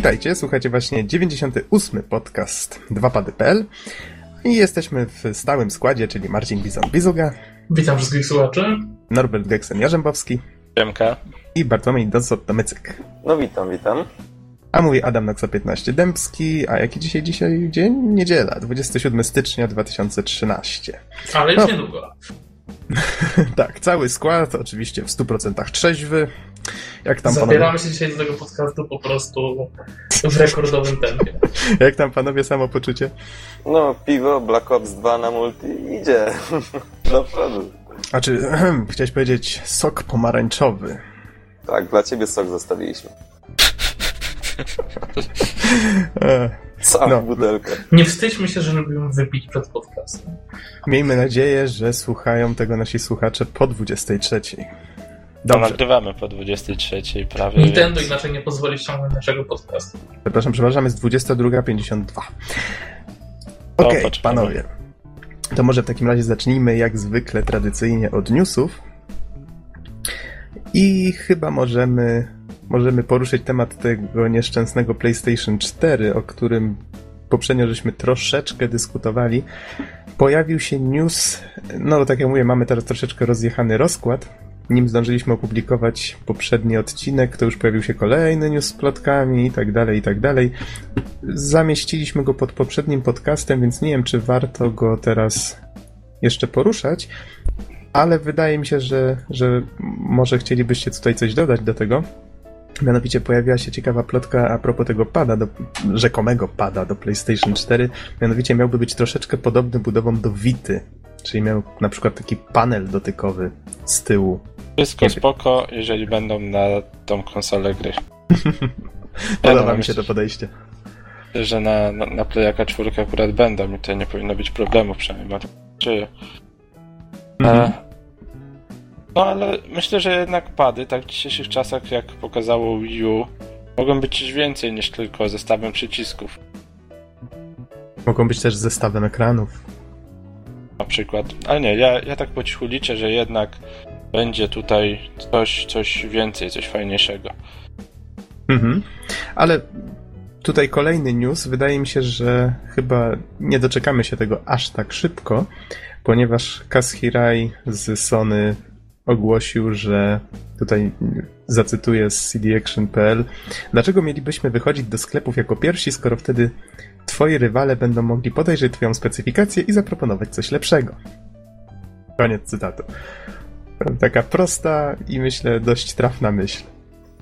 Witajcie, słuchajcie właśnie 98. podcast 2pady.pl i jesteśmy w stałym składzie, czyli Marcin Bizon-Bizuga, Witam wszystkich słuchaczy. Norbert Geksen-Jarzębowski Siemka. i Bartłomiej Donsot-Tomycyk. No witam, witam. A mój Adam Noxa 15 Dębski, a jaki dzisiaj dzisiaj dzień? Niedziela, 27 stycznia 2013. Ale już No. niedługo. tak, cały skład, oczywiście w 100% trzeźwy. Jak tam, panowie, Zabieramy się dzisiaj do tego podcastu po prostu w rekordowym tempie. jak tam panowie samopoczucie? No, piwo Black Ops 2 na multi idzie. Do przodu. A czy, chciałeś powiedzieć sok pomarańczowy. Tak, dla ciebie sok zostawiliśmy. E, Całą No. butelkę. Nie wstydźmy się, że lubimy wypić przed podcastem. miejmy nadzieję, że słuchają tego nasi słuchacze po 23. To Dobrze, nagrywamy po 23 prawie. Nintendo więc- inaczej nie pozwoli ściągnąć naszego podcastu. przepraszam, przepraszam, jest 22.52. To Okej, poczekamy. panowie. To może w takim razie zacznijmy jak zwykle tradycyjnie od newsów. I chyba możemy, możemy poruszyć temat tego nieszczęsnego PlayStation 4, o którym poprzednio żeśmy troszeczkę dyskutowali. Pojawił się news, no tak jak mówię, mamy teraz troszeczkę rozjechany rozkład. Nim zdążyliśmy opublikować poprzedni odcinek, to już pojawił się kolejny news z plotkami i tak dalej, i tak dalej. Zamieściliśmy go pod poprzednim podcastem, więc nie wiem, czy warto go teraz jeszcze poruszać, ale wydaje mi się, że, że może chcielibyście tutaj coś dodać do tego. Mianowicie pojawiła się ciekawa plotka a propos tego pada, do, rzekomego pada do PlayStation 4. Mianowicie miałby być troszeczkę podobny budową do Vity, czyli miał na przykład taki panel dotykowy z tyłu. Wszystko Nie spoko, jeżeli będą na tą konsolę gry. Podoba no, mi się to podejście. Że na, na, na Playaka 4 akurat będą i tutaj nie powinno być problemu, przynajmniej mam nadzieję. Mhm. E, no ale myślę, że jednak pady, tak w dzisiejszych czasach, jak pokazało Wii U, mogą być coś więcej niż tylko zestawem przycisków. Mogą być też zestawem ekranów. na przykład. Ale nie, ja, ja tak po cichu liczę, że jednak będzie tutaj coś, coś więcej, coś fajniejszego. Mhm. Ale tutaj kolejny news. Wydaje mi się, że chyba nie doczekamy się tego aż tak szybko, ponieważ Kaz Hirai z Sony ogłosił, że tutaj zacytuję z cdaction.pl Dlaczego mielibyśmy wychodzić do sklepów jako pierwsi, skoro wtedy twoi rywale będą mogli podejrzeć twoją specyfikację i zaproponować coś lepszego? Koniec cytatu. Taka prosta i myślę dość trafna myśl.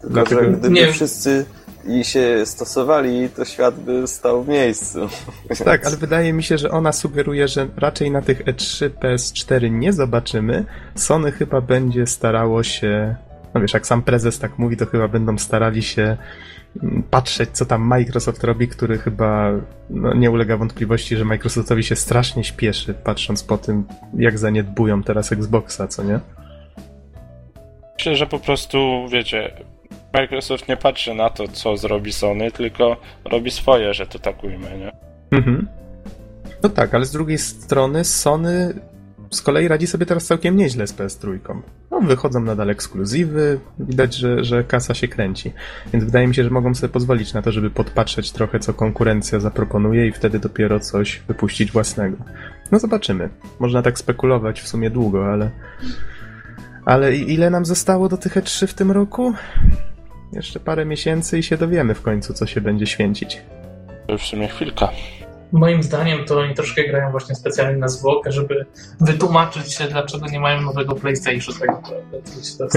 Tylko, Dlatego- że gdyby Nie. wszyscy i się stosowali, to świat by stał w miejscu. Tak, ale wydaje mi się, że ona sugeruje, że raczej na tych E E3 PS4 nie zobaczymy. Sony chyba będzie starało się. No wiesz, jak sam prezes tak mówi, to chyba będą starali się mm, patrzeć, co tam Microsoft robi, który chyba no, nie ulega wątpliwości, że Microsoftowi się strasznie śpieszy, patrząc po tym, jak zaniedbują teraz Xboxa, co nie? Myślę, że po prostu, wiecie, Microsoft nie patrzy na to, co zrobi Sony, tylko robi swoje, że to tak ujmę, nie? Mhm. No tak, ale z drugiej strony Sony z kolei radzi sobie teraz całkiem nieźle z PS3. No, wychodzą nadal ekskluzywy, widać, że, że kasa się kręci. Więc wydaje mi się, że mogą sobie pozwolić na to, żeby podpatrzeć trochę, co konkurencja zaproponuje i wtedy dopiero coś wypuścić własnego. No zobaczymy. Można tak spekulować w sumie długo, ale... Ale ile nam zostało do tych E3 w tym roku? Jeszcze parę miesięcy i się dowiemy w końcu, co się będzie święcić. To już w sumie chwilka. Moim zdaniem to oni troszkę grają właśnie specjalnie na zwłokę, żeby wytłumaczyć się, dlaczego nie mają nowego PlayStation tak naprawdę.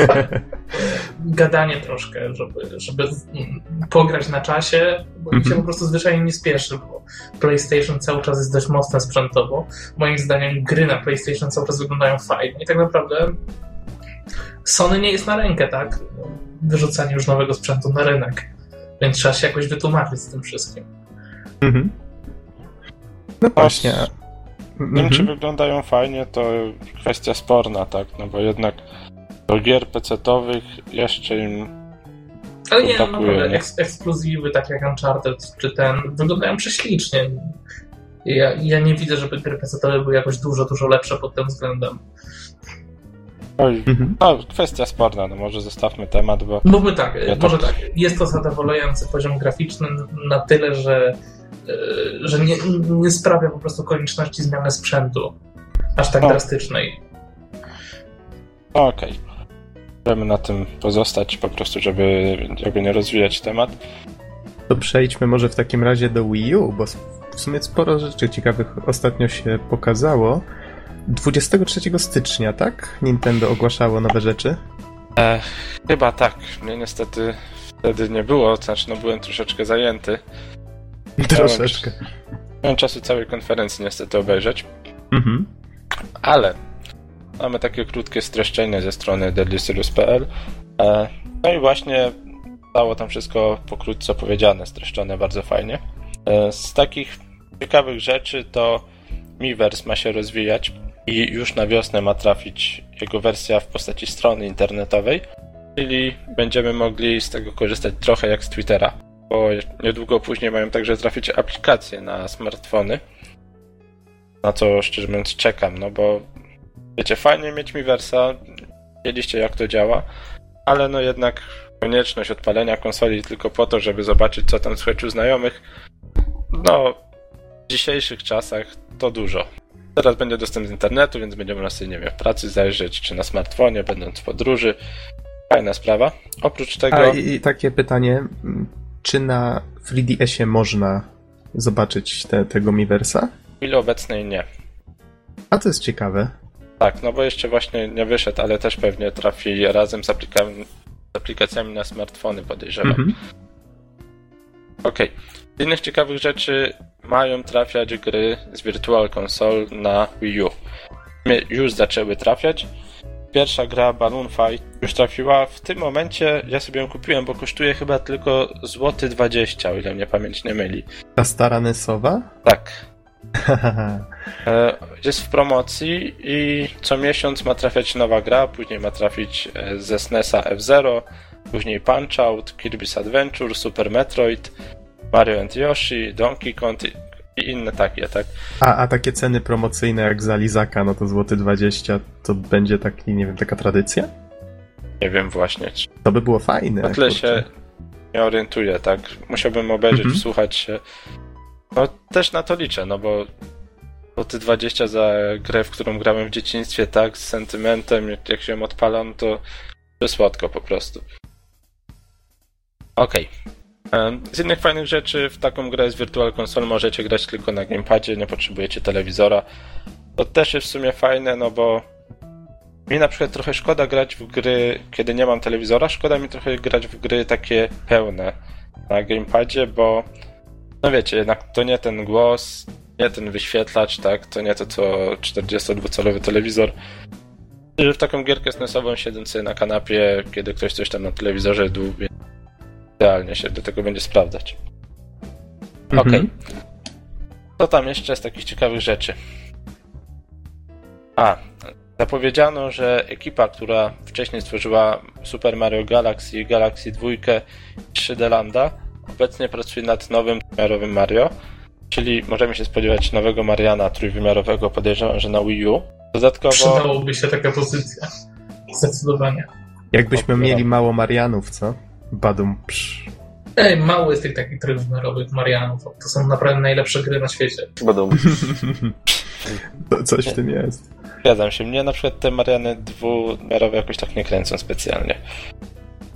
Tak, gadanie troszkę, żeby, żeby mm, pograć na czasie, bo mi się Mhm. po prostu zwyczajnie nie spieszy, bo PlayStation cały czas jest dość mocne sprzętowo. Moim zdaniem gry na PlayStation cały czas wyglądają fajnie i tak naprawdę Sony nie jest na rękę, tak? Wyrzucanie już nowego sprzętu na rynek. Więc trzeba się jakoś wytłumaczyć z tym wszystkim. Mhm. No właśnie. Nie wiem, czy Mhm. wyglądają fajnie, to kwestia sporna, tak? No bo jednak do gier PC-owych jeszcze im Ale nie, no nie? eks- ekskluzywy, tak jak Uncharted czy ten, wyglądają prześlicznie. Ja, ja nie widzę, żeby gry PC były jakoś dużo, dużo lepsze pod tym względem. Oj, Mhm. no, kwestia sporna, no może zostawmy temat, bo Mówmy tak, Ja to- może tak. Jest to zadowalający poziom graficzny na tyle, że, e, że nie, nie sprawia po prostu konieczności zmiany sprzętu aż tak No. drastycznej. okej. Możemy na tym pozostać po prostu, żeby jakby nie rozwijać temat. To przejdźmy może w takim razie do Wii U, bo w sumie sporo rzeczy ciekawych ostatnio się pokazało. 23 stycznia, tak? Nintendo ogłaszało nowe rzeczy. E, chyba tak. Mnie niestety wtedy nie było, znaczy no byłem troszeczkę zajęty. Troszeczkę. Nie miałem czasu całej konferencji niestety obejrzeć, Mhm. ale mamy takie krótkie streszczenie ze strony deadlyserious.pl. E, no i właśnie zostało tam wszystko pokrótce opowiedziane, streszczone bardzo fajnie. E, z takich ciekawych rzeczy to Miiverse ma się rozwijać i już na wiosnę ma trafić jego wersja w postaci strony internetowej, czyli będziemy mogli z tego korzystać trochę jak z Twittera, bo niedługo później mają także trafić aplikacje na smartfony, na co szczerze mówiąc czekam, no bo wiecie, fajnie mieć Miiversa, wiedzieliście jak to działa, ale no jednak konieczność odpalenia konsoli tylko po to, żeby zobaczyć co tam słychać u znajomych, no w dzisiejszych czasach to dużo. Teraz będzie dostęp z internetu, więc będziemy sobie, nie wiem, w pracy zajrzeć, czy na smartfonie, będąc w podróży. Fajna sprawa. Oprócz tego... A i, i takie pytanie, czy na 3DS-ie można zobaczyć te, tego Miiversa? W chwili obecnej nie. A to jest ciekawe. Tak, no bo jeszcze właśnie nie wyszedł, ale też pewnie trafi razem z, aplika- z aplikacjami na smartfony, podejrzewam. Mhm. Okej. Z innych ciekawych rzeczy mają trafiać gry z Virtual Console na Wii U. Już zaczęły trafiać. Pierwsza gra Balloon Fight już trafiła. W tym momencie ja sobie ją kupiłem, bo kosztuje chyba tylko złoty 20, o ile mnie pamięć nie myli. Ta stara Nesowa? Tak. E, Jest w promocji i co miesiąc ma trafiać nowa gra, później ma trafić e, ze SNESa F-Zero, później Punch-Out, Kirby's Adventure, Super Metroid, Mario and Yoshi, Donkey Kong i- inne takie, tak? a, a takie ceny promocyjne jak za Lizaka, no to złoty 20, to będzie taki, nie wiem, taka tradycja? Nie wiem właśnie. czy- To by było fajne. Na kurczę. się nie orientuję, tak? Musiałbym obejrzeć, Mhm. wsłuchać się. No też na to liczę, no bo bo ty 20 za grę, w którą grałem w dzieciństwie, tak, z sentymentem, jak- się ją odpalam, to, to słodko po prostu. Okej. Em, Z innych fajnych rzeczy, w taką grę z Virtual Console możecie grać tylko na gamepadzie, nie potrzebujecie telewizora. To też jest w sumie fajne, no bo mi na przykład trochę szkoda grać w gry, kiedy nie mam telewizora, szkoda mi trochę grać w gry takie pełne na gamepadzie, bo no wiecie, jednak to nie ten głos, nie ten wyświetlacz, tak, to nie to co 42-calowy telewizor. Że w taką gierkę SNESową siedząc sobie na kanapie, kiedy ktoś coś tam na telewizorze dłubie, idealnie się do tego będzie sprawdzać. Mhm. Okej. Co tam jeszcze z takich ciekawych rzeczy? A, zapowiedziano, że ekipa, która wcześniej stworzyła Super Mario Galaxy i Galaxy 2 i 3D Landa, obecnie pracuje nad nowym wymiarowym Mario, czyli możemy się spodziewać nowego Mariana trójwymiarowego, podejrzewam, że na Wii U. Dodatkowo, Przydałoby się taka pozycja. Zdecydowanie. Jakbyśmy mieli mało Marianów, co? Badum, psz. Ej, mało jest tych takich trójwymiarowych Marianów. To są naprawdę najlepsze gry na świecie. To coś w tym jest. zgadzam się, mnie na przykład te Mariany dwuwymiarowe jakoś tak nie kręcą specjalnie.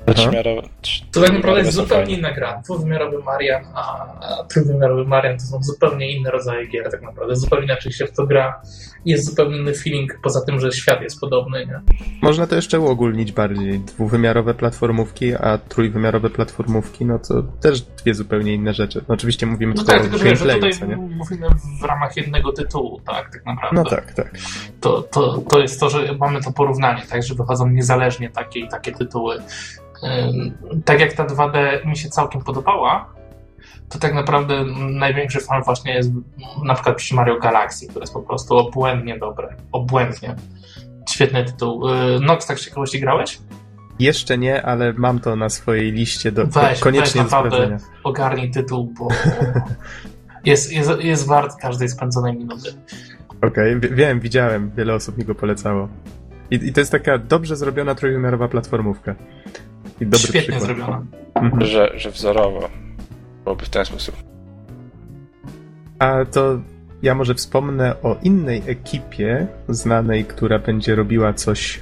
Te Aha. trzymiarowe- trz- To tak naprawdę jest zupełnie inna gra. Dwuwymiarowy Marian, a, trójwymiarowy Marian to są zupełnie inne rodzaje gier tak naprawdę. Zupełnie inaczej się w to gra. Jest zupełnie inny feeling, poza tym, że świat jest podobny, nie? Można to jeszcze uogólnić bardziej. Dwuwymiarowe platformówki, a trójwymiarowe platformówki, no to też dwie zupełnie inne rzeczy. No, oczywiście mówimy No tutaj tak, o tylko że gameplayu, tutaj co nie? mówimy w ramach jednego tytułu, tak, tak naprawdę. No tak, tak. to, to, to jest to, że mamy to porównanie, tak, że wychodzą niezależnie takie i takie tytuły. Tak jak ta 2D mi się całkiem podobała, to tak naprawdę największy fan właśnie jest na przykład przy Mario Galaxy, które jest po prostu obłędnie dobre. Obłędnie. Świetny tytuł. Yy, Nox, tak z ciekawości grałeś? Jeszcze nie, ale mam to na swojej liście do Weź, koniecznie weź do naprawdę sprawdzenia. ogarnij tytuł, bo jest, jest, jest wart każdej spędzonej minuty. Okej, wie- wiem, widziałem, wiele osób mi go polecało. I, I to jest taka dobrze zrobiona trójwymiarowa platformówka. I dobry Świetnie przykład. zrobiona. Mhm. Że, że wzorowo byłoby w ten sposób. A to ja może wspomnę o innej ekipie znanej, która będzie robiła coś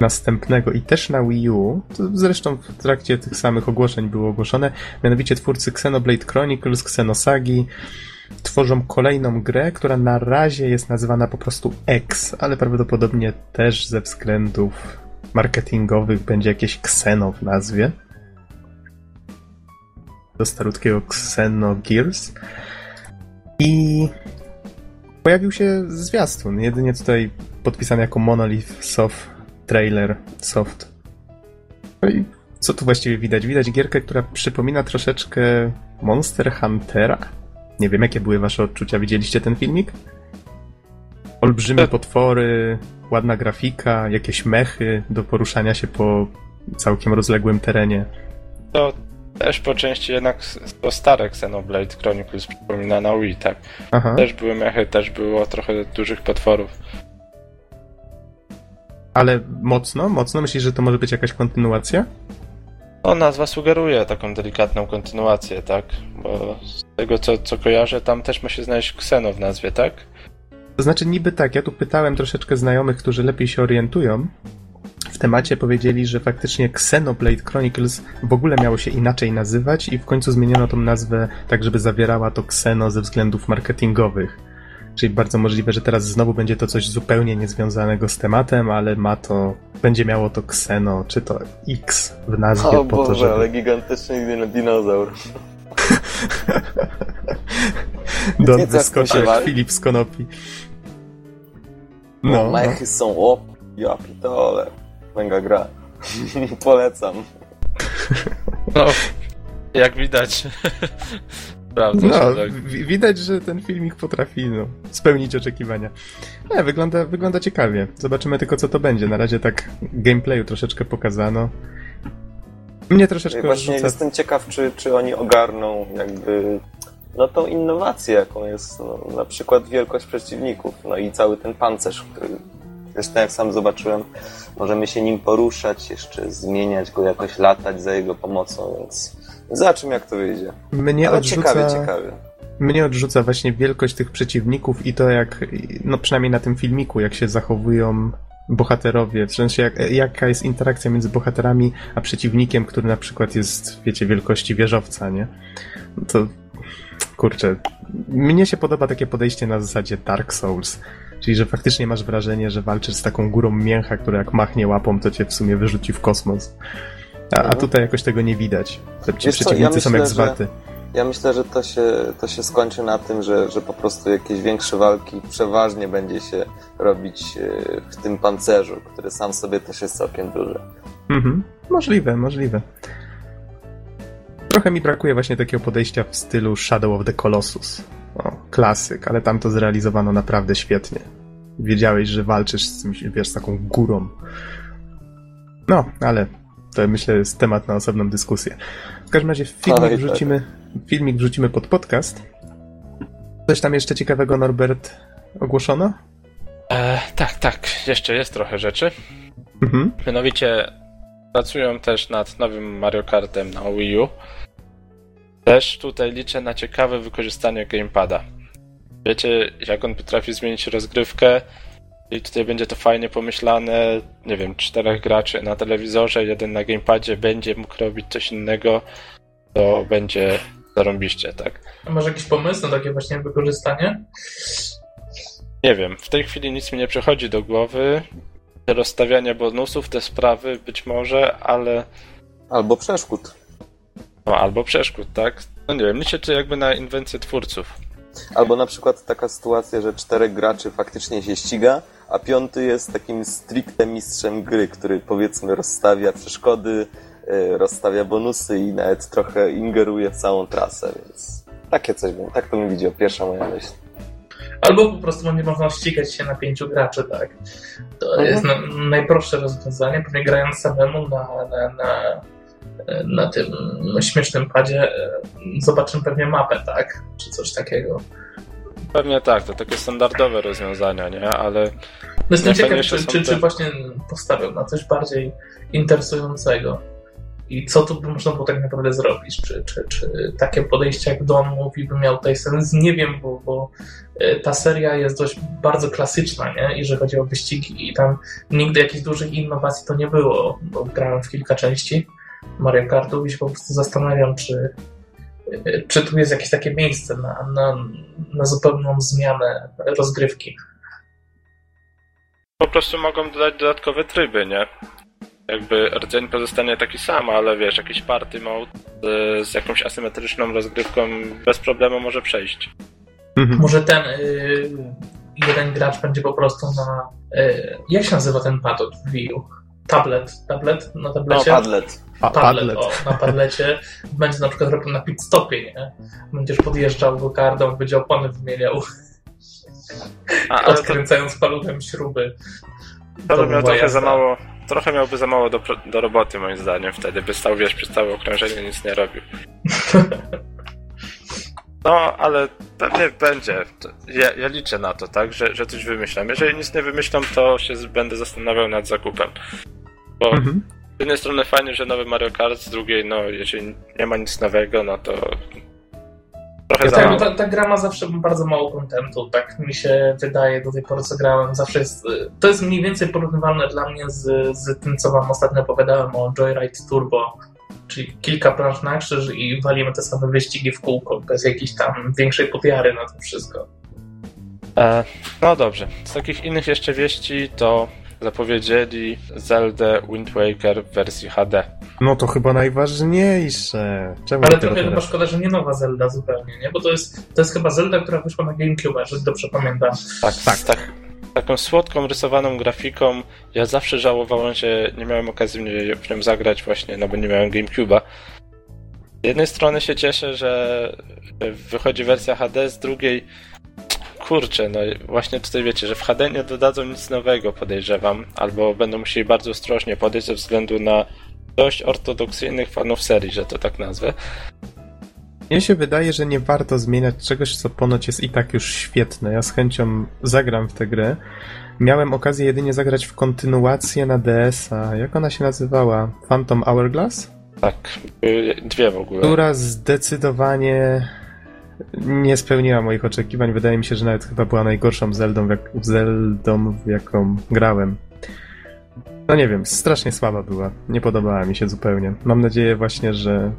następnego i też na Wii U. To zresztą w trakcie tych samych ogłoszeń było ogłoszone. Mianowicie twórcy Xenoblade Chronicles, Xenosagi tworzą kolejną grę, która na razie jest nazywana po prostu X, ale prawdopodobnie też ze względów marketingowych będzie jakieś Xeno w nazwie. Do starutkiego Xenogears. I pojawił się zwiastun, jedynie tutaj podpisany jako Monolith Soft Trailer Soft. No i co tu właściwie widać? Widać gierkę, która przypomina troszeczkę Monster Huntera. Nie wiem, jakie były wasze odczucia. Widzieliście ten filmik? Olbrzymie potwory, ładna grafika, jakieś mechy do poruszania się po całkiem rozległym terenie. To też po części jednak to stare Xenoblade Chronicles przypomina na Wii, tak. Aha. Też były mechy, też było trochę dużych potworów. Ale mocno, mocno? Myślisz, że to może być jakaś kontynuacja? No, nazwa sugeruje taką delikatną kontynuację, tak? Bo z tego, co, co kojarzę, tam też ma się znaleźć Xeno w nazwie, tak? To znaczy niby tak, ja tu pytałem troszeczkę znajomych, którzy lepiej się orientują w temacie, powiedzieli, że faktycznie Xenoblade Chronicles w ogóle miało się inaczej nazywać i w końcu zmieniono tą nazwę tak, żeby zawierała to Xeno ze względów marketingowych. Czyli bardzo możliwe, że teraz znowu będzie to coś zupełnie niezwiązanego z tematem, ale ma to, będzie miało to Xeno, czy to X w nazwie O po to, Boże, żeby... ale gigantyczny din- dinozaur. Don Wal. Filip z konopi. No, No, no. mechy są, o, ja pitole. Mega gra. Polecam. No, jak widać. Sprawdza No, tak. wi- widać, że ten filmik potrafi no, spełnić oczekiwania. Nie, wygląda, wygląda ciekawie. Zobaczymy tylko, co to będzie. Na razie tak gameplayu troszeczkę pokazano. Mnie troszeczkę Właśnie rzuca... jestem ciekaw, czy, czy oni ogarną jakby no tą innowację, jaką jest no, na przykład wielkość przeciwników, no i cały ten pancerz, który zresztą jak sam zobaczyłem, możemy się nim poruszać, jeszcze zmieniać go, jakoś latać za jego pomocą, więc zobaczymy jak to wyjdzie. Mnie Ale odrzuca... ciekawie, ciekawie. Mnie odrzuca właśnie wielkość tych przeciwników i to jak, no przynajmniej na tym filmiku, jak się zachowują bohaterowie, w sensie jak, jaka jest interakcja między bohaterami a przeciwnikiem, który na przykład jest, wiecie, wielkości wieżowca, nie? To, kurczę, mnie się podoba takie podejście na zasadzie Dark Souls, czyli że faktycznie masz wrażenie, że walczysz z taką górą mięcha, która jak machnie łapą, to cię w sumie wyrzuci w kosmos. A, a Mhm. tutaj jakoś tego nie widać. Ci Wiesz co, przeciwnicy ja są myślę, jak że- zwaty. Ja myślę, że to się, to się skończy na tym, że, że po prostu jakieś większe walki przeważnie będzie się robić e, w tym pancerzu, który sam sobie też jest całkiem duży. Mhm. Możliwe, możliwe. Trochę mi brakuje właśnie takiego podejścia w stylu Shadow of the Colossus. O, klasyk, ale tam to zrealizowano naprawdę świetnie. Wiedziałeś, że walczysz z czymś, wiesz, z taką górą. No, ale to myślę jest temat na osobną dyskusję. W każdym razie filmik Oj, tak. wrzucimy, filmik wrzucimy pod podcast. Coś tam jeszcze ciekawego, Norbert, ogłoszono? E, tak, tak, jeszcze jest trochę rzeczy. Mhm. Mianowicie pracują też nad nowym Mario Kartem na Wii U. Też tutaj liczę na ciekawe wykorzystanie gamepada. Wiecie, jak on potrafi zmienić rozgrywkę i tutaj będzie to fajnie pomyślane, nie wiem, czterech graczy na telewizorze, jeden na gamepadzie będzie mógł robić coś innego, to będzie zarąbiście, tak? A Może jakiś pomysł na takie właśnie wykorzystanie? Nie wiem, w tej chwili nic mi nie przychodzi do głowy. Te rozstawiania bonusów, te sprawy być może, ale Albo przeszkód. No, albo przeszkód, tak? No nie wiem, liczę czy jakby na inwencję twórców. Albo na przykład taka sytuacja, że czterech graczy faktycznie się ściga, a piąty jest takim stricte mistrzem gry, który powiedzmy rozstawia przeszkody, rozstawia bonusy i nawet trochę ingeruje w całą trasę, więc takie coś bym, tak to bym widział, pierwsza moja myśl. Albo po prostu będzie można ścigać się na pięciu graczy, tak? To Mhm. jest na, najprostsze rozwiązanie. Pewnie grając samemu na, na, na, na tym śmiesznym padzie e, zobaczymy pewnie mapę, tak? Czy coś takiego. Pewnie tak, to takie standardowe rozwiązania, nie? Ale No jestem ciekaw, czy, czy, te- czy właśnie postawią na coś bardziej interesującego. I co tu by można było tak naprawdę zrobić? Czy, czy, czy takie podejście, jak Don mówi, by miał tutaj sens? Nie wiem, bo, bo e, ta seria jest dość bardzo klasyczna, nie? jeżeli chodzi o wyścigi i tam nigdy jakichś dużych innowacji to nie było, bo grałem w kilka części Mario Kartów i się po prostu zastanawiam, czy, e, czy tu jest jakieś takie miejsce na, na, na zupełną zmianę rozgrywki. po prostu mogą dodać dodatkowe tryby, nie? Jakby rdzeń pozostanie taki sam, ale wiesz, jakiś party mode z, z jakąś asymetryczną rozgrywką bez problemu może przejść. Mhm. Może ten y, jeden gracz będzie po prostu na. Y, jak się nazywa ten pad od Wii U? Tablet. Tablet na No, tablecie? Padlet. Pa- Padlet, Padlet. O, na padlecie. Będzie na przykład robił na pit stopie, nie? Będziesz podjeżdżał go kardą, będzie opony wymieniał, A, ale to, odkręcając paluchem śruby. to by by miał trochę za jazda. mało. Trochę miałby za mało do, do roboty, moim zdaniem. Wtedy by stał, wiesz, przez całe okrążenie nic nie robił. No, ale pewnie będzie. Ja, ja liczę na to, tak, że, że coś wymyślam. Jeżeli nic nie wymyślą, to się będę zastanawiał nad zakupem. Bo Mhm. z jednej strony fajnie, że nowy Mario Kart, z drugiej, no, jeżeli nie ma nic nowego, no to trochę Ja za Tak, ta, ta gra ma zawsze bardzo mało kontentu, tak mi się wydaje do tej pory, co grałem. Zawsze jest. y, To jest mniej więcej porównywalne dla mnie z, z tym, co wam ostatnio opowiadałem o Joyride Turbo. Czyli kilka plansz na krzyż i walimy te same wyścigi w kółko, bez jakiejś tam większej potiary na to wszystko. E, no dobrze. Z takich innych jeszcze wieści to zapowiedzieli Zelda Wind Waker w wersji HD. No to chyba najważniejsze. Czemu Ale trochę chyba teraz? szkoda, że nie nowa Zelda zupełnie, nie? Bo to jest, to jest chyba Zelda, która wyszła na GameCube, że dobrze pamiętam. Tak, tak, tak. Taką słodką, rysowaną grafiką. Ja zawsze żałowałem, że nie miałem okazji w nią zagrać właśnie, no bo nie miałem GameCube'a. Z jednej strony się cieszę, że wychodzi wersja HD, z drugiej kurczę, no właśnie tutaj wiecie, że w HD nie dodadzą nic nowego, podejrzewam, albo będą musieli bardzo ostrożnie podejść ze względu na dość ortodoksyjnych fanów serii, że to tak nazwę. Mnie się wydaje, że nie warto zmieniać czegoś, co ponoć jest i tak już świetne. Ja z chęcią zagram w tę grę. Miałem okazję jedynie zagrać w kontynuację na DS-a. Jak ona się nazywała? Phantom Hourglass? Tak, były dwie w ogóle. Która zdecydowanie nie spełniła moich oczekiwań. Wydaje mi się, że nawet chyba była najgorszą Zeldą, w jak, Zeldą, w jaką grałem. No nie wiem, strasznie słaba była. Nie podobała mi się zupełnie. Mam nadzieję właśnie, że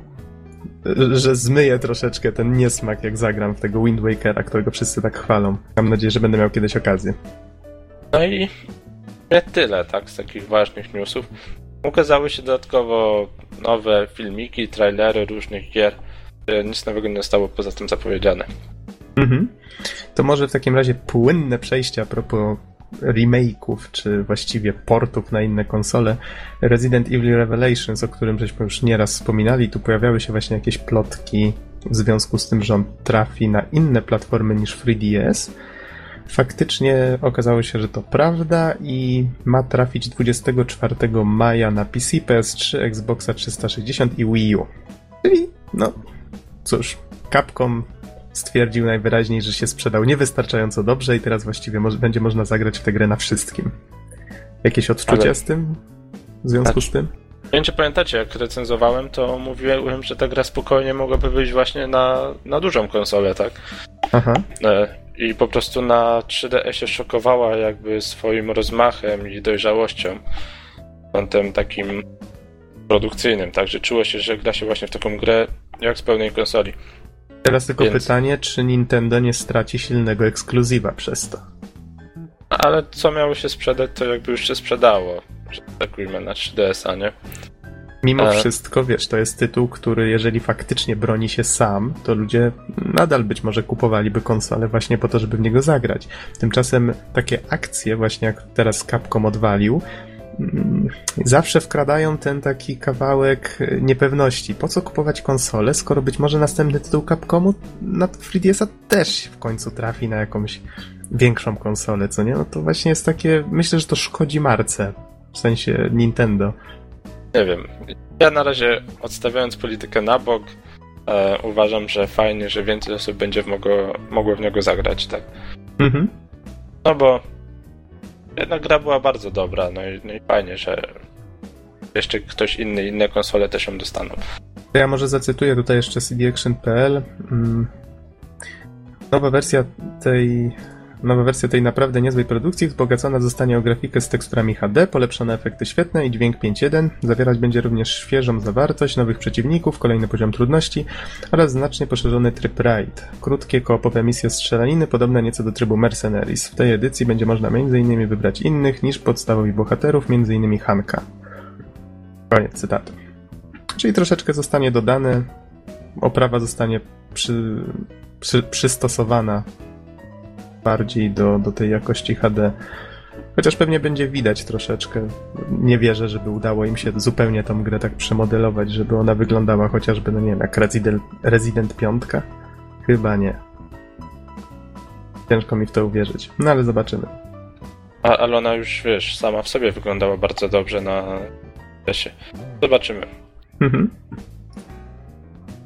że zmyję troszeczkę ten niesmak, jak zagram w tego Wind Wakera, którego wszyscy tak chwalą. Mam nadzieję, że będę miał kiedyś okazję. No i nie tyle, tak, z takich ważnych newsów. Ukazały się dodatkowo nowe filmiki, trailery różnych gier. Nic nowego nie zostało poza tym zapowiedziane. Mhm. To może w takim razie płynne przejście a propos remake'ów, czy właściwie portów na inne konsole. Resident Evil Revelations, o którym żeśmy już nieraz wspominali, tu pojawiały się właśnie jakieś plotki w związku z tym, że on trafi na inne platformy niż 3DS. Faktycznie okazało się, że to prawda i ma trafić 24 maja na PC, PS3, Xboxa 360 i Wii U. Czyli, no, cóż, Capcom stwierdził najwyraźniej, że się sprzedał niewystarczająco dobrze i teraz właściwie mo- będzie można zagrać w tę grę na wszystkim. Jakieś odczucia Ale- z tym? W związku Tak. z tym? Nie wiem, czy pamiętacie, jak recenzowałem, to mówiłem, że ta gra spokojnie mogłaby wyjść właśnie na, na dużą konsolę, tak? Aha. E, I po prostu na 3DS się szokowała jakby swoim rozmachem i dojrzałością. Kątem takim produkcyjnym, także czuło się, że gra się właśnie w taką grę jak z pełnej konsoli. Teraz tylko Więc- pytanie, czy Nintendo nie straci silnego ekskluzywa przez to? Ale co miało się sprzedać, to jakby już się sprzedało. Że tak ujmę, na 3DS-a, nie? Mimo E. wszystko, wiesz, to jest tytuł, który jeżeli faktycznie broni się sam, to ludzie nadal być może kupowaliby konsolę właśnie po to, żeby w niego zagrać. Tymczasem takie akcje, właśnie jak teraz Capcom odwalił, zawsze wkradają ten taki kawałek e, niepewności. Po co kupować konsolę, skoro być może następny tytuł Capcomu na 3DS-a też w końcu trafi na jakąś większą konsolę, co nie? No to właśnie jest takie, myślę, że to szkodzi marce, w sensie Nintendo. Nie wiem. Ja na razie odstawiając politykę na bok, e, uważam, że fajnie, że więcej osób będzie mogło, mogło w niego zagrać, tak. Mhm. No bo jednak gra była bardzo dobra, no i, no i fajnie, że jeszcze ktoś inny, inne konsole też ją dostaną. Ja może zacytuję tutaj jeszcze cdaction.pl. Mm. Nowa wersja tej Nowa wersja tej naprawdę niezłej produkcji wzbogacona zostanie o grafikę z teksturami HD, polepszone efekty świetne i dźwięk 5.1. Zawierać będzie również świeżą zawartość, nowych przeciwników, kolejny poziom trudności oraz znacznie poszerzony tryb Raid. Krótkie koopowe misje strzelaniny podobne nieco do trybu Mercenaries. W tej edycji będzie można m.in. wybrać innych niż podstawowych bohaterów, m.in. Hanka. Koniec cytatu. Czyli troszeczkę zostanie dodane, oprawa zostanie przy, przy, przystosowana bardziej do, do tej jakości HD. Chociaż pewnie będzie widać troszeczkę. Nie wierzę, żeby udało im się zupełnie tą grę tak przemodelować, żeby ona wyglądała chociażby, no nie wiem, jak Resident, Resident 5. Chyba nie. Ciężko mi w to uwierzyć. No ale zobaczymy. A, ale ona już, wiesz, sama w sobie wyglądała bardzo dobrze na PS. Zobaczymy. Mhm.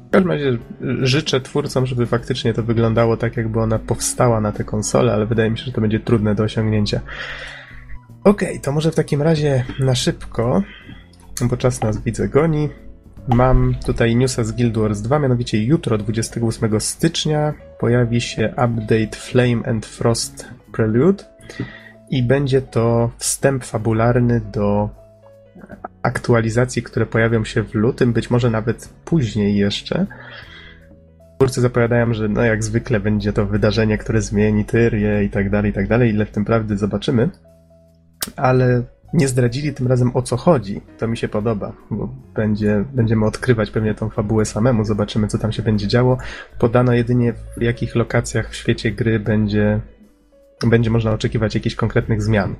W każdym razie życzę twórcom, żeby faktycznie to wyglądało tak, jakby ona powstała na te konsole, ale wydaje mi się, że to będzie trudne do osiągnięcia. Okej, okay, to może w takim razie na szybko, bo czas nas widzę goni. Mam tutaj newsa z Guild Wars 2, mianowicie jutro, 28 stycznia, pojawi się update Flame and Frost Prelude i będzie to wstęp fabularny do aktualizacji, które pojawią się w lutym, być może nawet później jeszcze. Twórcy zapowiadają, że no jak zwykle będzie to wydarzenie, które zmieni Tyrię i tak dalej, i tak dalej. Ile w tym prawdy zobaczymy. Ale nie zdradzili tym razem o co chodzi. To mi się podoba, bo będzie, będziemy odkrywać pewnie tą fabułę samemu, zobaczymy co tam się będzie działo. Podano jedynie w jakich lokacjach w świecie gry będzie, będzie można oczekiwać jakichś konkretnych zmian.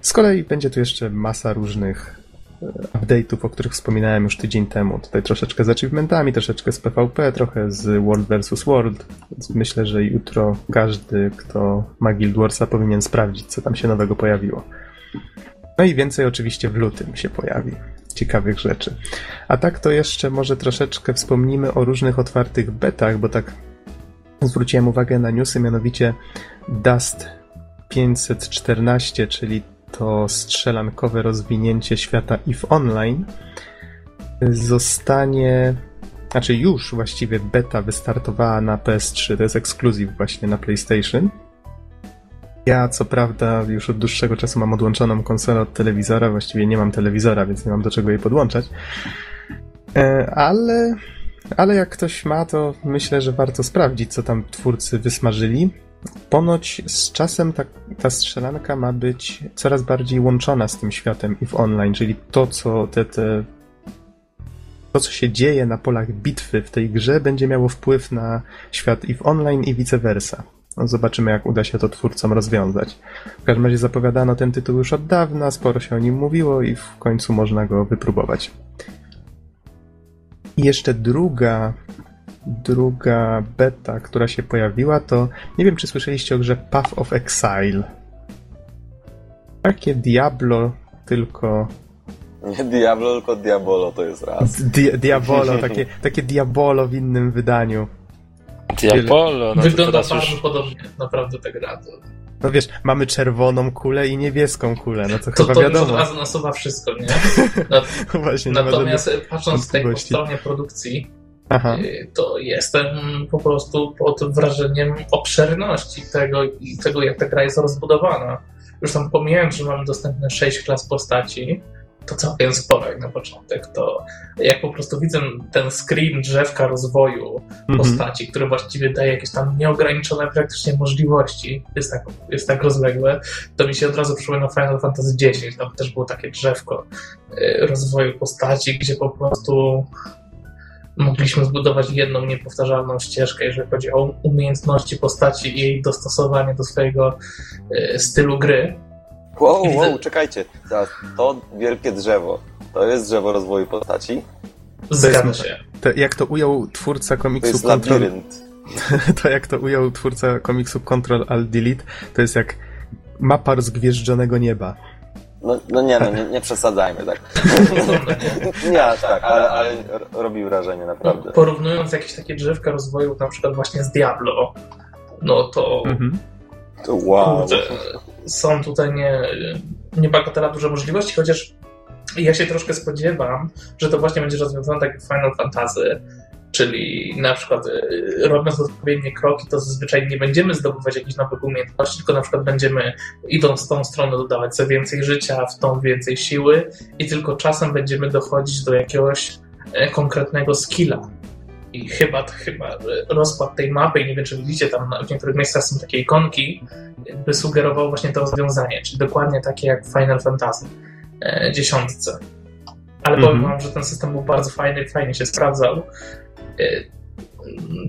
Z kolei będzie tu jeszcze masa różnych update'ów, o których wspominałem już tydzień temu. Tutaj troszeczkę z achievementami, troszeczkę z PvP, trochę z World vs. World. Więc myślę, że jutro każdy, kto ma Guild Warsa powinien sprawdzić, co tam się nowego pojawiło. No i więcej oczywiście w lutym się pojawi. Ciekawych rzeczy. A tak to jeszcze może troszeczkę wspomnimy o różnych otwartych betach, bo tak zwróciłem uwagę na newsy, mianowicie Dust 514, czyli to strzelankowe rozwinięcie świata EVE Online zostanie, znaczy już właściwie beta wystartowała na PS3, to jest ekskluzyw właśnie na PlayStation. Ja co prawda już od dłuższego czasu mam odłączoną konsolę od telewizora, właściwie nie mam telewizora, więc nie mam do czego jej podłączać. E, ale, ale jak ktoś ma, to myślę, że warto sprawdzić, co tam twórcy wysmażyli. Ponoć z czasem ta, ta strzelanka ma być coraz bardziej łączona z tym światem i w online, czyli to, co te, te to, co się dzieje na polach bitwy w tej grze, będzie miało wpływ na świat i w online, i vice versa. No, zobaczymy, jak uda się to twórcom rozwiązać. W każdym razie zapowiadano ten tytuł już od dawna, sporo się o nim mówiło i w końcu można go wypróbować. I jeszcze druga druga beta, która się pojawiła, to nie wiem, czy słyszeliście o grze Path of Exile. Takie Diablo, tylko. Nie Diablo, tylko Diabolo to jest raz. Di Diabolo, takie, takie Diabolo w innym wydaniu. Diabolo, no Wygląda bardzo już... podobnie, naprawdę ta gra. No wiesz, mamy czerwoną kulę i niebieską kulę, no to, to chyba to wiadomo. To od razu nasuwa wszystko, nie? Nad... Właśnie, Natomiast patrząc tutaj po stronie produkcji, Aha. Y, to jestem po prostu pod wrażeniem obszerności tego i tego, jak ta gra jest rozbudowana. Już tam pomijając, że mamy dostępne 6 klas postaci, to całkiem sporo jak na początek. To jak po prostu widzę ten screen drzewka rozwoju mhm. postaci, który właściwie daje jakieś tam nieograniczone praktycznie możliwości, jest tak, jest tak rozległe, to mi się od razu przypomina Final Fantasy X. Tam też było takie drzewko y, rozwoju postaci, gdzie po prostu mogliśmy zbudować jedną niepowtarzalną ścieżkę, jeżeli chodzi o umiejętności postaci i jej dostosowanie do swojego y, stylu gry. Wow, widzę... wow, czekajcie. To wielkie drzewo, to jest drzewo rozwoju postaci? Zgadza się. To, jak to ujął twórca komiksu to Control... to jak to ujął twórca komiksu Control Alt Delete, to jest jak mapa rozgwieżdżonego nieba. No, no nie, no nie, nie przesadzajmy, tak. nie aż tak, ale, ale robi wrażenie, naprawdę. No, porównując jakieś takie drzewka rozwoju, na przykład właśnie z Diablo, no to, mhm. to wow. Kurde, są tutaj nie, nie bagatela duże możliwości, chociaż ja się troszkę spodziewam, że to właśnie będzie rozwiązane tak jak Final Fantasy, Czyli na przykład y, robiąc odpowiednie kroki, to zazwyczaj nie będziemy zdobywać jakichś nowych umiejętności, tylko na przykład będziemy idąc w tą stronę dodawać sobie więcej życia, w tą więcej siły i tylko czasem będziemy dochodzić do jakiegoś e, konkretnego skilla. I chyba, chyba rozkład tej mapy, i nie wiem czy widzicie, tam w niektórych miejscach są takie ikonki, by sugerował właśnie to rozwiązanie, czyli dokładnie takie jak w Final Fantasy e, dziesiątce. Ale powiem mm -hmm. wam, że ten system był bardzo fajny, fajnie się sprawdzał. Y,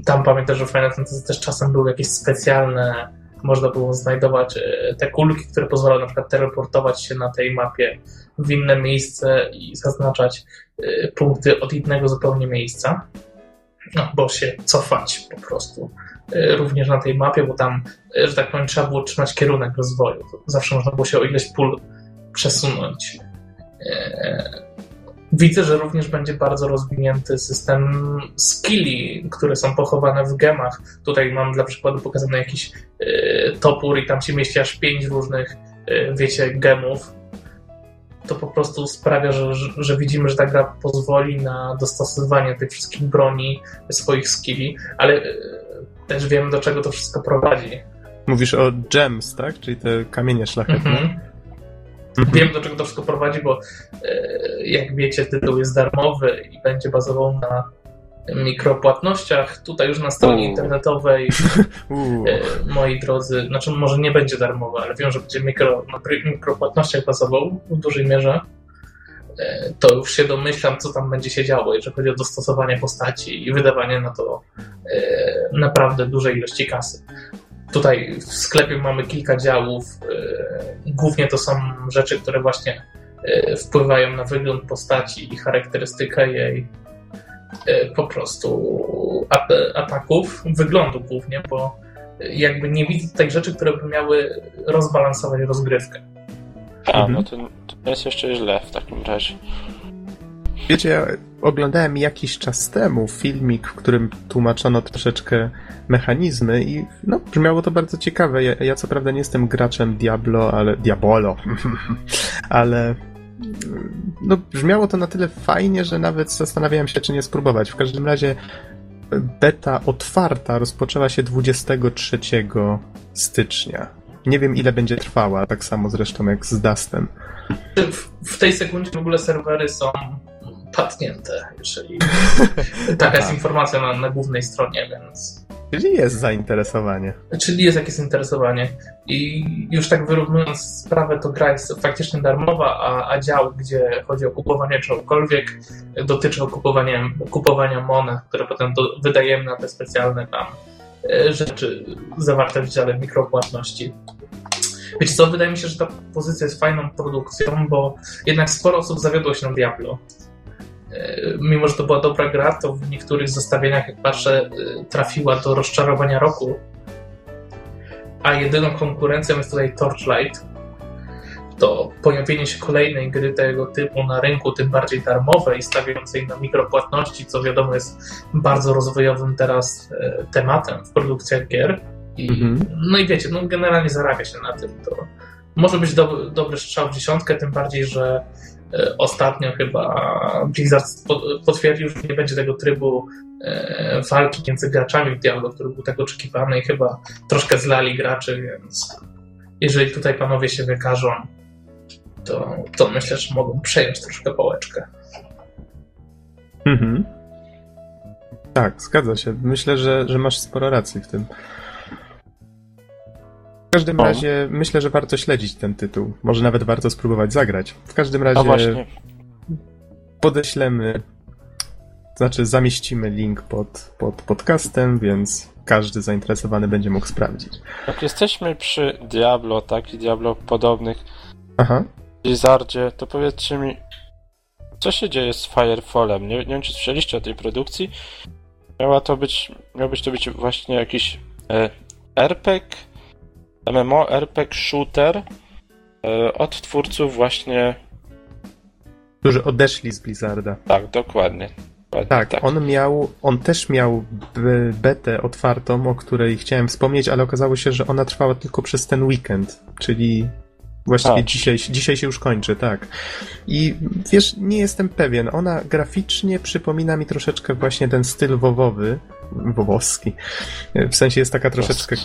tam pamiętam, że w Final Fantasy też czasem były jakieś specjalne, można było znajdować y, te kulki, które pozwalały na przykład teleportować się na tej mapie w inne miejsce i zaznaczać y, punkty od innego zupełnie miejsca. No, bo się cofać po prostu również na tej mapie, bo tam, że tak powiem, trzeba było trzymać kierunek rozwoju. Zawsze można było się o ileś pól przesunąć. Widzę, że również będzie bardzo rozwinięty system skilli, które są pochowane w gemach. Tutaj mam dla przykładu pokazany jakiś y, topór i tam się mieści aż pięć różnych, y, wiecie, gemów. To po prostu sprawia, że, że, widzimy, że ta gra pozwoli na dostosowanie tych wszystkich broni, swoich skilli, ale y, też wiemy, do czego to wszystko prowadzi. Mówisz o gems, tak? Czyli te kamienie szlachetne. Mm -hmm. Mhm. Wiem, do czego to wszystko prowadzi, bo e, jak wiecie, tytuł jest darmowy i będzie bazował na mikropłatnościach. Tutaj już na stronie internetowej, e, moi drodzy, znaczy może nie będzie darmowy, ale wiem, że będzie mikro, na mikropłatnościach bazował w dużej mierze. E, to już się domyślam, co tam będzie się działo, jeżeli chodzi o dostosowanie postaci i wydawanie na to naprawdę dużej ilości kasy. Tutaj w sklepie mamy kilka działów. Y, głównie to są rzeczy, które właśnie y, wpływają na wygląd postaci i charakterystykę jej y, po prostu ataków, wyglądu głównie, bo jakby nie widzę tutaj rzeczy, które by miały rozbalansować rozgrywkę. A, mhm. no to, to jest jeszcze źle w takim razie. Wiecie, ja oglądałem jakiś czas temu filmik, w którym tłumaczono troszeczkę mechanizmy i no, brzmiało to bardzo ciekawe. Ja, ja co prawda nie jestem graczem Diablo, ale Diabolo, ale no, brzmiało to na tyle fajnie, że nawet zastanawiałem się, czy nie spróbować. W każdym razie beta otwarta rozpoczęła się 23 stycznia. Nie wiem, ile będzie trwała, tak samo zresztą jak z Dustem. W, w tej sekundzie w ogóle serwery są patnięte, jeżeli taka jest informacja na, na głównej stronie, więc... Czyli jest zainteresowanie. Czyli jest jakieś zainteresowanie. I już tak wyrównując sprawę, to gra jest faktycznie darmowa, a, a dział, gdzie chodzi o kupowanie czegokolwiek, dotyczy kupowania, kupowania monet, które potem do, wydajemy na te specjalne tam e, rzeczy zawarte w dziale mikropłatności. Wiecie co, wydaje mi się, że ta pozycja jest fajną produkcją, bo jednak sporo osób zawiodło się na Diablo. E, mimo że to była dobra gra, to w niektórych zestawieniach, jak patrzę, e, trafiła do rozczarowania roku. A jedyną konkurencją jest tutaj Torchlight. To pojawienie się kolejnej gry tego typu na rynku, tym bardziej darmowej, stawiającej na mikropłatności, co wiadomo jest bardzo rozwojowym teraz e, tematem w produkcjach gier. I, mhm. No i wiecie, no generalnie zarabia się na tym. To może być do, dobry strzał w dziesiątkę, tym bardziej, że ostatnio chyba Blizzard potwierdził, że nie będzie tego trybu e, walki między graczami w Diablo, który był tak oczekiwany i chyba troszkę zlali graczy, więc jeżeli tutaj panowie się wykażą, to, to myślę, że mogą przejąć troszkę pałeczkę. Mhm. Tak, zgadza się. Myślę, że, że masz sporo racji w tym. W każdym o. razie myślę, że warto śledzić ten tytuł. Może nawet warto spróbować zagrać. W każdym razie podeślemy, znaczy zamieścimy link pod, pod podcastem, więc każdy zainteresowany będzie mógł sprawdzić. Jak jesteśmy przy Diablo, tak i Diablo podobnych Aha. Blizzardzie, to powiedzcie mi, co się dzieje z Firefallem? Nie, nie wiem, czy słyszeliście o tej produkcji. Miała to być, miał być to być właśnie jakiś e, RPG MMO, RPG shooter E, od twórców właśnie... Którzy odeszli z Blizzarda. Tak, dokładnie. dokładnie tak, tak, on miał, on też miał betę otwartą, o której chciałem wspomnieć, ale okazało się, że ona trwała tylko przez ten weekend, czyli Właściwie dzisiaj, dzisiaj się już kończy, tak. I wiesz, nie jestem pewien. Ona graficznie przypomina mi troszeczkę właśnie ten styl wowowy, wowowski. W sensie jest taka troszeczkę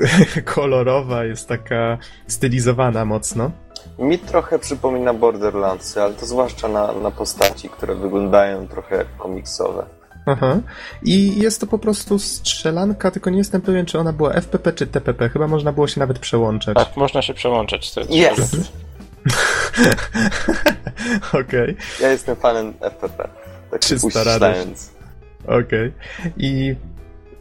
kolorowa, jest taka stylizowana mocno. Mi trochę przypomina Borderlands, ale to zwłaszcza na, na postaci, które wyglądają trochę jak komiksowe. Aha. I jest to po prostu strzelanka, tylko nie jestem pewien, czy ona była FPP czy TPP. Chyba można było się nawet przełączać. Tak, można się przełączać. To yes! Okej. Okay. Ja jestem fanem FPP. Tak 300 radość. Okej. Okay. I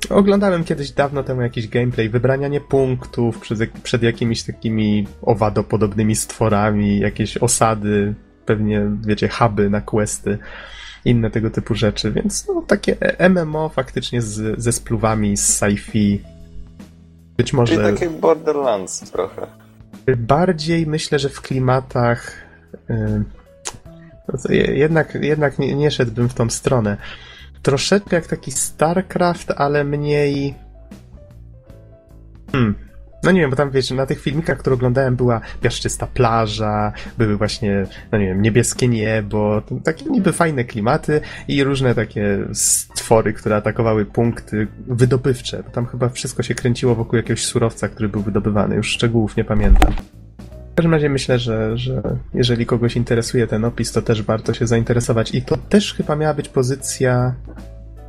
oglądałem kiedyś dawno temu jakiś gameplay, wybranianie punktów przed, przed jakimiś takimi owadopodobnymi stworami, jakieś osady, pewnie, wiecie, huby na questy inne tego typu rzeczy, więc no, takie MMO faktycznie z, ze spluwami z sci-fi. Być może... Czyli takie Borderlands trochę. Bardziej myślę, że w klimatach yy, jednak, jednak nie, nie szedłbym w tą stronę. Troszeczkę jak taki StarCraft, ale mniej... Hmm, no nie wiem, bo tam wiecie, na tych filmikach, które oglądałem, była piaszczysta plaża, były właśnie, no nie wiem, niebieskie niebo, takie niby fajne klimaty i różne takie stwory, które atakowały punkty wydobywcze. Tam chyba wszystko się kręciło wokół jakiegoś surowca, który był wydobywany. Już szczegółów nie pamiętam. W każdym razie myślę, że, że jeżeli kogoś interesuje ten opis, to też warto się zainteresować. I to też chyba miała być pozycja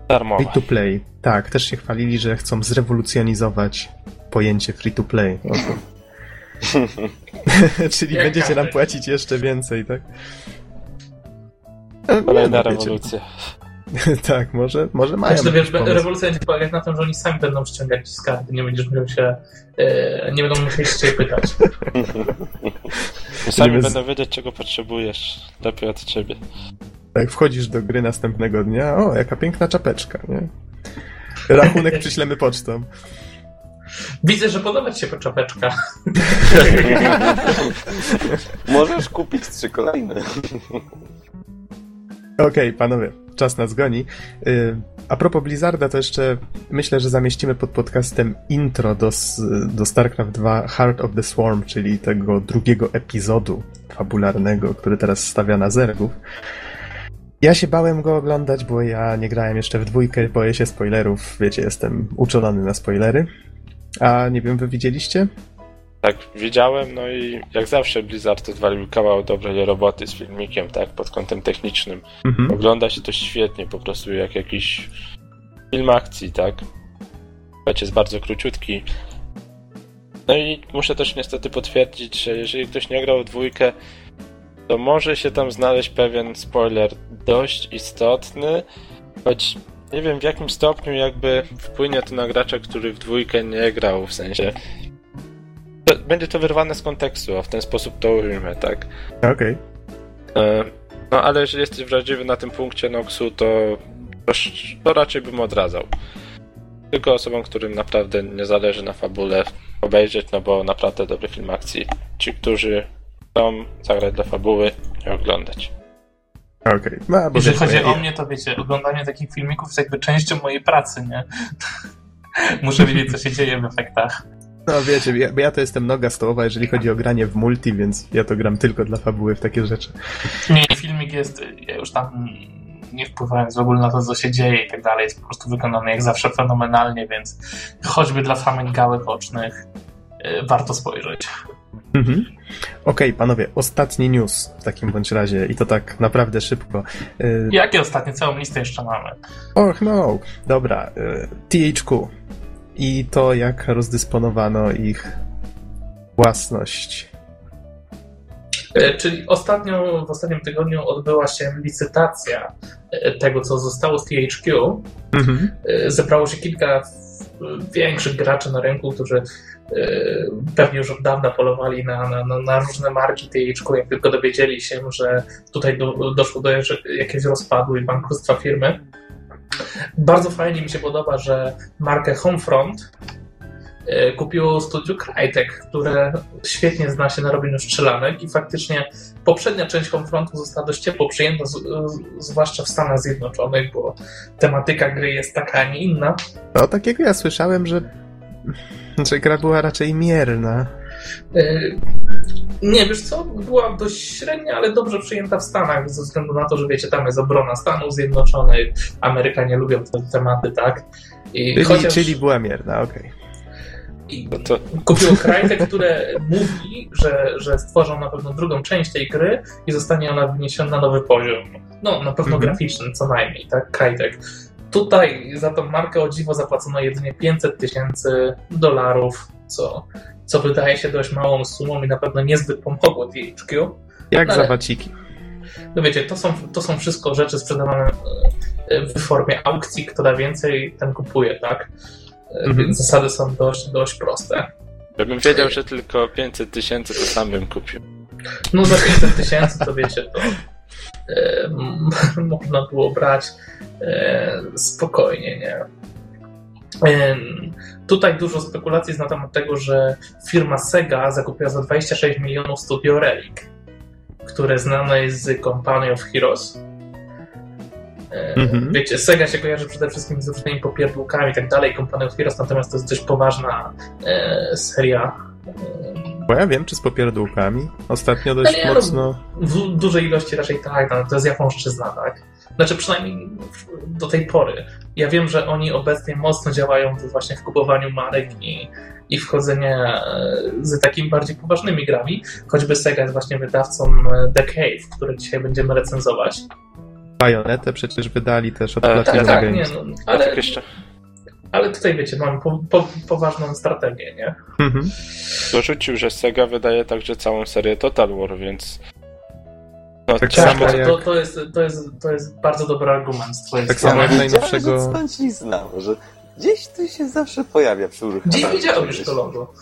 Darmowa. Free to play. Tak, też się chwalili, że chcą zrewolucjonizować pojęcie free to play. Czyli będziecie nam płacić jeszcze więcej, tak? Kolejna no, rewolucja. tak, może, może mają. Znaczy, wiesz, rewolucja będzie polegać na tym, że oni sami będą ściągać skarby, nie będziesz musiał się, e, nie będą musieli się pytać. sami będą wiedzieć, czego potrzebujesz, lepiej od ciebie. Tak, wchodzisz do gry następnego dnia, o, jaka piękna czapeczka, nie? Rachunek przyślemy pocztą. Widzę, że podoba ci się czapeczka. Możesz kupić trzy kolejne. Okej, okay, panowie, czas nas goni. Y, a propos Blizzarda, to jeszcze myślę, że zamieścimy pod podcastem intro do, do StarCraft 2 Heart of the Swarm, czyli tego drugiego epizodu fabularnego, który teraz stawia na zergów. Ja się bałem go oglądać, bo ja nie grałem jeszcze w dwójkę, boję się spoilerów, wiecie, jestem uczulony na spoilery. A nie wiem, wy widzieliście? Tak, widziałem, no i jak zawsze Blizzard odwalił kawał dobrej roboty z filmikiem, tak, pod kątem technicznym. Mhm. Ogląda się to świetnie, po prostu jak jakiś film akcji, tak. Jest bardzo króciutki. No i muszę też niestety potwierdzić, że jeżeli ktoś nie grał w dwójkę, to może się tam znaleźć pewien spoiler dość istotny, choć nie wiem w jakim stopniu jakby wpłynie to na gracza, który w dwójkę nie grał, w sensie będzie to wyrwane z kontekstu, a w ten sposób to ujmę, tak? Okej. Okay. E, no ale jeżeli jesteś wrażliwy na tym punkcie Noxu, to, to, to raczej bym odradzał. Tylko osobom, którym naprawdę nie zależy na fabule obejrzeć, no bo naprawdę dobry film akcji. Ci, którzy chcą zagrać dla fabuły, nie oglądać. Okej. Okay. No, Jeżeli chodzi o mnie, to wiecie, oglądanie takich filmików jest jakby częścią mojej pracy, nie? Muszę wiedzieć, co się dzieje w efektach. No wiecie, ja, ja to jestem noga stołowa, jeżeli chodzi o granie w multi, więc ja to gram tylko dla fabuły w takie rzeczy. Nie, filmik jest, ja już tam nie wpływając w ogóle na to, co się dzieje i tak dalej, jest po prostu wykonany jak zawsze fenomenalnie, więc choćby dla samych gałek ocznych yy, warto spojrzeć. Mhm. Okej, okay, panowie, ostatni news w takim bądź razie i to tak naprawdę szybko. Y... Jakie ostatnie? Całą listę jeszcze mamy. Och no, dobra. Y... THQ i to jak rozdysponowano ich własność. E, czyli ostatnio, w ostatnim tygodniu odbyła się licytacja e, tego, co zostało z THQ. Mhm. E, zebrało się kilka większych graczy na rynku, którzy pewnie już od dawna polowali na, na, na różne marki THQ, jak tylko dowiedzieli się, że tutaj do, doszło do jakiegoś rozpadu i bankructwa firmy. Bardzo fajnie mi się podoba, że markę Homefront e, kupiło studio Crytek, które świetnie zna się na robieniu strzelanek i faktycznie poprzednia część konfrontu została dość ciepło przyjęta, zwłaszcza w Stanach Zjednoczonych, bo tematyka gry jest taka, a nie inna. No, takiego ja słyszałem, że, że gra była raczej mierna. E, nie, wiesz co, była dość średnia, ale dobrze przyjęta w Stanach, ze względu na to, że wiecie, tam jest obrona Stanów Zjednoczonych, Amerykanie lubią te tematy, tak? I czyli, chociaż... czyli była mierna, okej. Okay. I no to... kupiło Crytek, które mówi, że, że stworzą na pewno drugą część tej gry i zostanie ona wyniesiona na nowy poziom. No, na pewno mm -hmm. graficzny, co najmniej, tak? Crytek. Tutaj za tą markę o dziwo zapłacono jedynie 500 tysięcy dolarów, co co wydaje się dość małą sumą i na pewno niezbyt pomogło THQ. Jak ale, za waciki. No wiecie, to są, to są wszystko rzeczy sprzedawane e, w formie aukcji, kto da więcej, ten kupuje, tak? Mhm. Więc zasady są dość, dość proste. Gdybym wiedział, że tylko 500 tysięcy, to sam bym kupił. No za 500 tysięcy to wiecie, to e, można było brać e, spokojnie, nie? Tutaj dużo spekulacji jest na temat tego, że firma Sega zakupiła za 26 milionów studio Relic, które znane jest z Company of Heroes. Mm-hmm. Wiecie, Sega się kojarzy przede wszystkim z różnymi popierdółkami i tak dalej, Company of Heroes, natomiast to jest dość poważna e, seria. Bo ja wiem, czy z popierdółkami. Ostatnio dość no nie, mocno. No, w dużej ilości raczej tak, no, to jest japońszczyzna, tak? Znaczy przynajmniej do tej pory. Ja wiem, że oni obecnie mocno działają właśnie w kupowaniu marek i, i wchodzenie e, z takimi bardziej poważnymi grami, choćby Sega jest właśnie wydawcą e, The Cave, który dzisiaj będziemy recenzować. Bajonetę przecież wydali też od e, Tak, tak, nie, no, ale, ale tutaj wiecie, mamy po, po, poważną strategię, nie? Mhm. Dorzucił, że Sega wydaje także całą serię Total War, więc no, tak, tak samo jak... to, to, jest, to, jest, to jest bardzo dobry argument z twojej tak strony. Tak samo jak najnowszego... Skądś nie znam, że gdzieś tu się zawsze pojawia przy uruchamianiu. Gdzieś widziałem już to logo.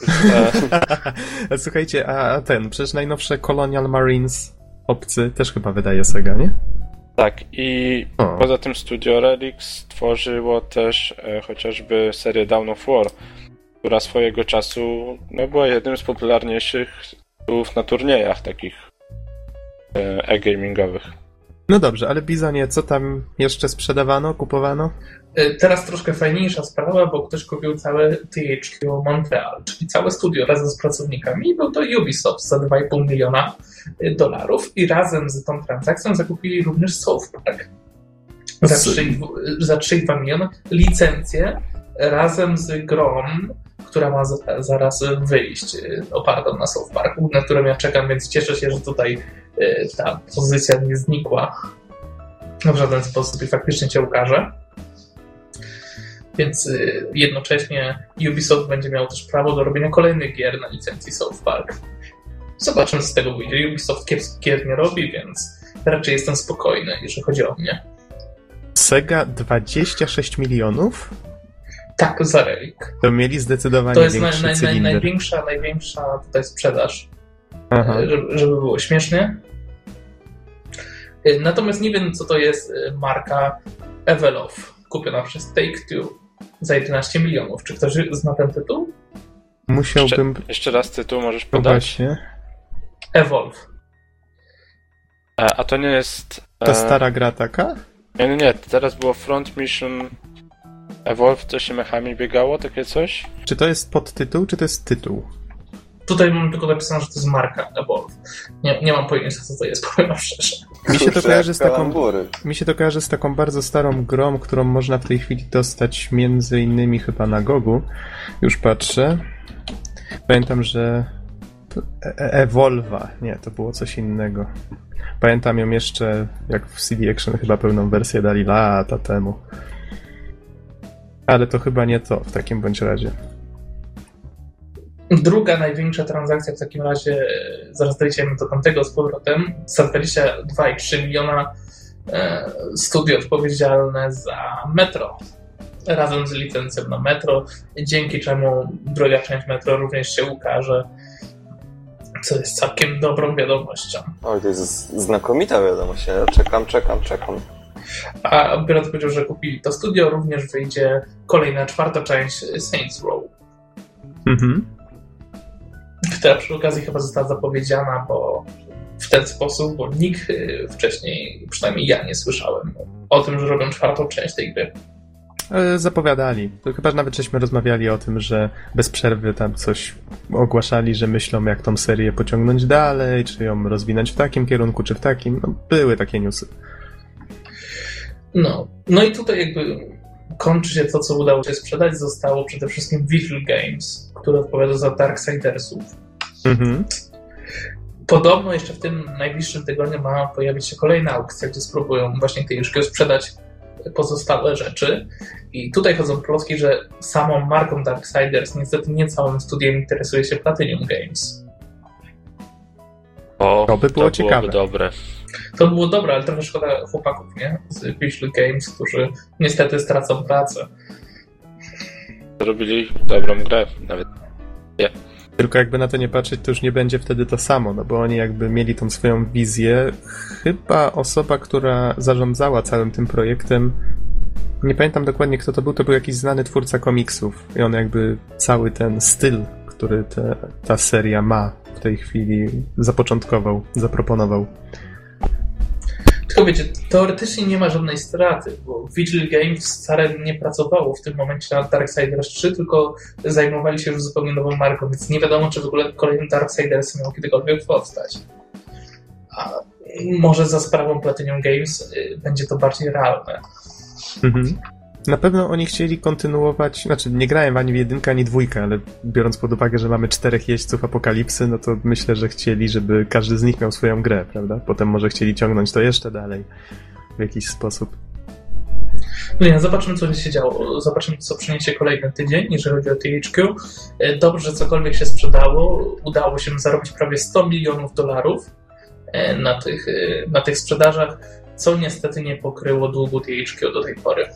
Słuchajcie, a ten, przecież najnowsze Colonial Marines obcy też chyba wydaje Sega, nie? Tak, i o. poza tym Studio Relic stworzyło też e, chociażby serię Down of War, która swojego czasu no, była jednym z popularniejszych na turniejach takich e-gamingowych. No dobrze, ale Bizonie, co tam jeszcze sprzedawano, kupowano? E, teraz troszkę fajniejsza sprawa, bo ktoś kupił całe THQ Montreal, czyli całe studio razem z pracownikami. Był to Ubisoft za 2,5 miliona e, dolarów i razem z tą transakcją zakupili również South Park za 3,2 miliona licencję razem z grą, która ma zaraz wyjść, e, opartą na South Parku, na którą ja czekam, więc cieszę się, że tutaj Y, ta pozycja nie znikła w żaden sposób i faktycznie cię ukaże. Więc y, jednocześnie Ubisoft będzie miał też prawo do robienia kolejnych gier na licencji South Park. Zobaczymy, co z tego wyjdzie. Ubisoft gier nie robi, więc raczej jestem spokojny, jeżeli chodzi o mnie. Sega 26 milionów? Tak, za Relik. To mieli zdecydowanie To jest naj, naj, naj, największa, największa tutaj sprzedaż żeby, żeby było śmiesznie. Y, natomiast nie wiem, co to jest y, marka Evelof, kupiona przez Take-Two za 11 milionów. Czy ktoś zna ten tytuł? Musiałbym... Jeszcze, jeszcze raz tytuł możesz podać? No. Evolve. A, a to nie jest... Ta e... stara gra taka? Nie, nie, nie. Teraz było Front Mission Evolve, coś się mechami biegało, takie coś? Czy to jest podtytuł, czy to jest tytuł? Tutaj mam tylko napisane, że to jest marka Evolve. Nie, nie mam pojęcia, co to jest, powiem szczerze. Mi się, to kojarzy z taką, mi się to kojarzy z taką bardzo starą grą, którą można w tej chwili dostać między innymi chyba na Gogu. Już patrzę. Pamiętam, że e Evolva. Nie, to było coś innego. Pamiętam ją jeszcze, jak w CD Action chyba pełną wersję dali lata temu. Ale to chyba nie to w takim bądź razie. Druga największa transakcja w takim razie, zaraz dojdziemy do tamtego z powrotem, za 22,3 miliona e, studio odpowiedzialne za metro. Razem z licencją na metro, dzięki czemu druga część metro również się ukaże, co jest całkiem dobrą wiadomością. Oj, to jest znakomita wiadomość. Ja czekam, czekam, czekam. A biorąc powiedział, że kupili to studio, również wyjdzie kolejna czwarta część Saints Row Mhm. która przy okazji chyba została zapowiedziana, bo w ten sposób, bo nikt y, wcześniej, przynajmniej ja nie słyszałem o tym, że robią czwartą część tej gry. E, Zapowiadali. To chyba nawet żeśmy rozmawiali o tym, że bez przerwy tam coś ogłaszali, że myślą jak tą serię pociągnąć dalej, czy ją rozwinąć w takim kierunku, czy w takim. No, były takie newsy. No, no i tutaj jakby kończy się to, co udało się sprzedać. Zostało przede wszystkim Vigil Games, który odpowiada za Darksidersów. Mhm. Podobno jeszcze w tym najbliższym tygodniu ma pojawić się kolejna aukcja, gdzie spróbują właśnie THQ sprzedać pozostałe rzeczy. I tutaj chodzą plotki, że samą marką Darksiders niestety nie całym studiem interesuje się Platinum Games. O, To by było to ciekawe. byłoby dobre. To było dobre, ale trochę szkoda chłopaków, nie? Z Visual Games, którzy niestety stracą pracę. Zrobili dobrą grę. Nawet Tylko jakby na to nie patrzeć, to już nie będzie wtedy to samo, no bo oni jakby mieli tą swoją wizję. Chyba osoba, która zarządzała całym tym projektem, nie pamiętam dokładnie kto to był, to był jakiś znany twórca komiksów i on jakby cały ten styl, który te, ta seria ma w tej chwili zapoczątkował, zaproponował. Tylko wiecie, teoretycznie nie ma żadnej straty, bo Vigil Games wcale nie pracowało w tym momencie nad Darksiders 3, tylko zajmowali się już zupełnie nową marką, więc nie wiadomo, czy w ogóle kolejny Darksiders miał kiedykolwiek powstać. A może za sprawą Platinum Games y, będzie to bardziej realne. Mhm. Na pewno oni chcieli kontynuować, znaczy nie grałem ani w jedynkę, ani dwójkę, ale biorąc pod uwagę, że mamy czterech jeźdźców apokalipsy, no to myślę, że chcieli, żeby każdy z nich miał swoją grę, prawda? Potem może chcieli ciągnąć to jeszcze dalej w jakiś sposób. No nie, zobaczymy, co się działo. Zobaczymy, co przyniesie kolejny tydzień, jeżeli chodzi o THQ. E, Dobrze, cokolwiek się sprzedało. Udało się zarobić prawie 100 milionów dolarów e, na tych, e, na tych sprzedażach, co niestety nie pokryło długu THQ do tej pory.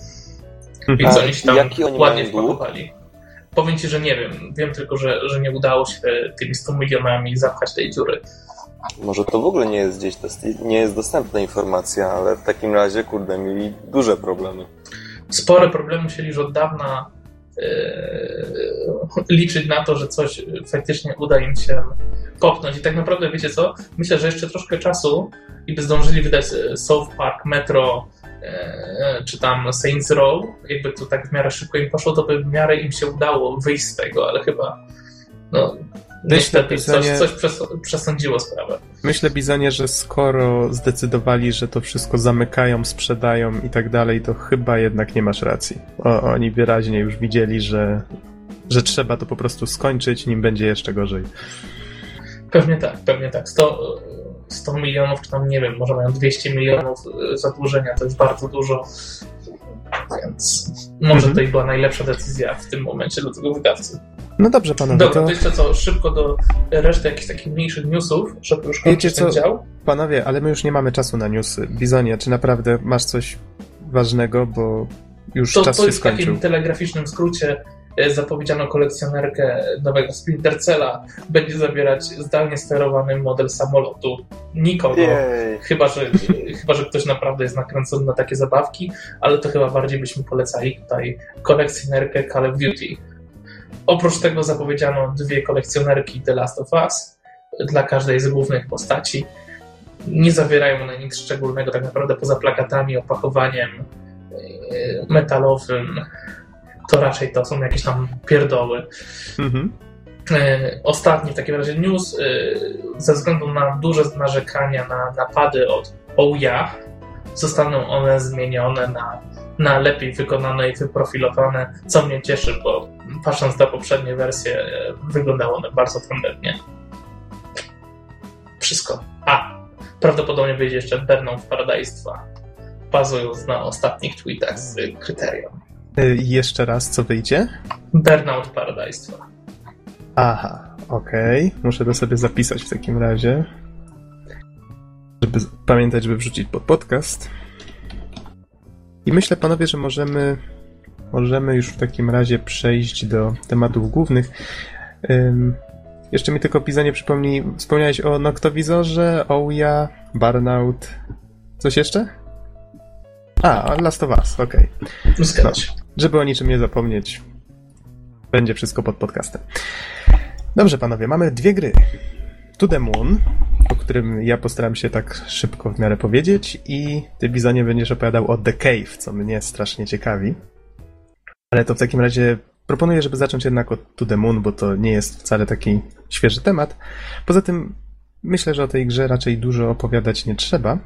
Więc oni się tam jaki oni ładnie wpakowali. Powiem ci, że nie wiem. Wiem tylko, że, że nie udało się tymi 100 milionami zapchać tej dziury. Może to w ogóle nie jest gdzieś, nie jest dostępna informacja, ale w takim razie, kurde, mieli duże problemy. spore problemy musieli już od dawna e, liczyć na to, że coś faktycznie uda im się popchnąć. I tak naprawdę, wiecie co? Myślę, że jeszcze troszkę czasu i by zdążyli wydać e, South Park, Metro, czy tam Saints Row, jakby to tak w miarę szybko im poszło, to by w miarę im się udało wyjść z tego, ale chyba no, coś, napisanie- coś przes przesądziło sprawę. Myślę, Bizonie, że skoro zdecydowali, że to wszystko zamykają, sprzedają i tak dalej, to chyba jednak nie masz racji. O, oni wyraźnie już widzieli, że, że trzeba to po prostu skończyć, nim będzie jeszcze gorzej. Pewnie tak, pewnie tak. 100, 100 milionów, czy tam nie wiem, może mają 200 milionów y, zadłużenia, to jest bardzo dużo. Więc może Mhm. to i była najlepsza decyzja w tym momencie dla tego wydawcy. No dobrze, panowie, Dobra, to to jeszcze co, szybko do reszty jakichś takich mniejszych newsów, żeby już Wiecie kończyć ten co? dział. panowie, ale my już nie mamy czasu na newsy. Bizonie, czy naprawdę masz coś ważnego, bo już To, czas to się jest w takim skończył. telegraficznym skrócie zapowiedziano kolekcjonerkę nowego Splinter Cella. Będzie zawierać zdalnie sterowany model samolotu. Nikogo. Jej. Chyba że, chyba, że ktoś naprawdę jest nakręcony na takie zabawki, ale to chyba bardziej byśmy polecali tutaj kolekcjonerkę Call of Duty. Oprócz tego zapowiedziano dwie kolekcjonerki The Last of Us dla każdej z głównych postaci. Nie zawierają one nic szczególnego, tak naprawdę poza plakatami, opakowaniem yy, metalowym. To raczej to są jakieś tam pierdoły. Mhm. E, Ostatni w takim razie news, e, ze względu na duże narzekania na napady od OUYA, zostaną one zmienione na, na lepiej wykonane i wyprofilowane, co mnie cieszy, bo patrząc na poprzednie wersje, e, wyglądały one bardzo tandetnie. Wszystko. A, prawdopodobnie wyjdzie jeszcze Burnout Paradise 2, bazując na ostatnich tweetach z Kryterium. Y, jeszcze raz, co wyjdzie? Burnout Paradise 2. Aha, okej. Muszę to sobie zapisać w takim razie. Żeby pamiętać, żeby wrzucić pod podcast. I myślę, panowie, że możemy, możemy już w takim razie przejść do tematów głównych. Ym, jeszcze mi tylko pisanie przypomnij, wspomniałeś o Noctowizorze, Ouya, Burnout. Coś jeszcze? A, Last of Us, okej. Zgadza się. Żeby o niczym nie zapomnieć. będzie wszystko pod podcastem. Dobrze, panowie, mamy dwie gry. To the Moon, o którym ja postaram się tak szybko w miarę powiedzieć i ty, Bizonie, będziesz opowiadał o The Cave, co mnie strasznie ciekawi. Ale to w takim razie proponuję, żeby zacząć jednak od To the Moon, bo to nie jest wcale taki świeży temat. Poza tym myślę, że o tej grze raczej dużo opowiadać nie trzeba.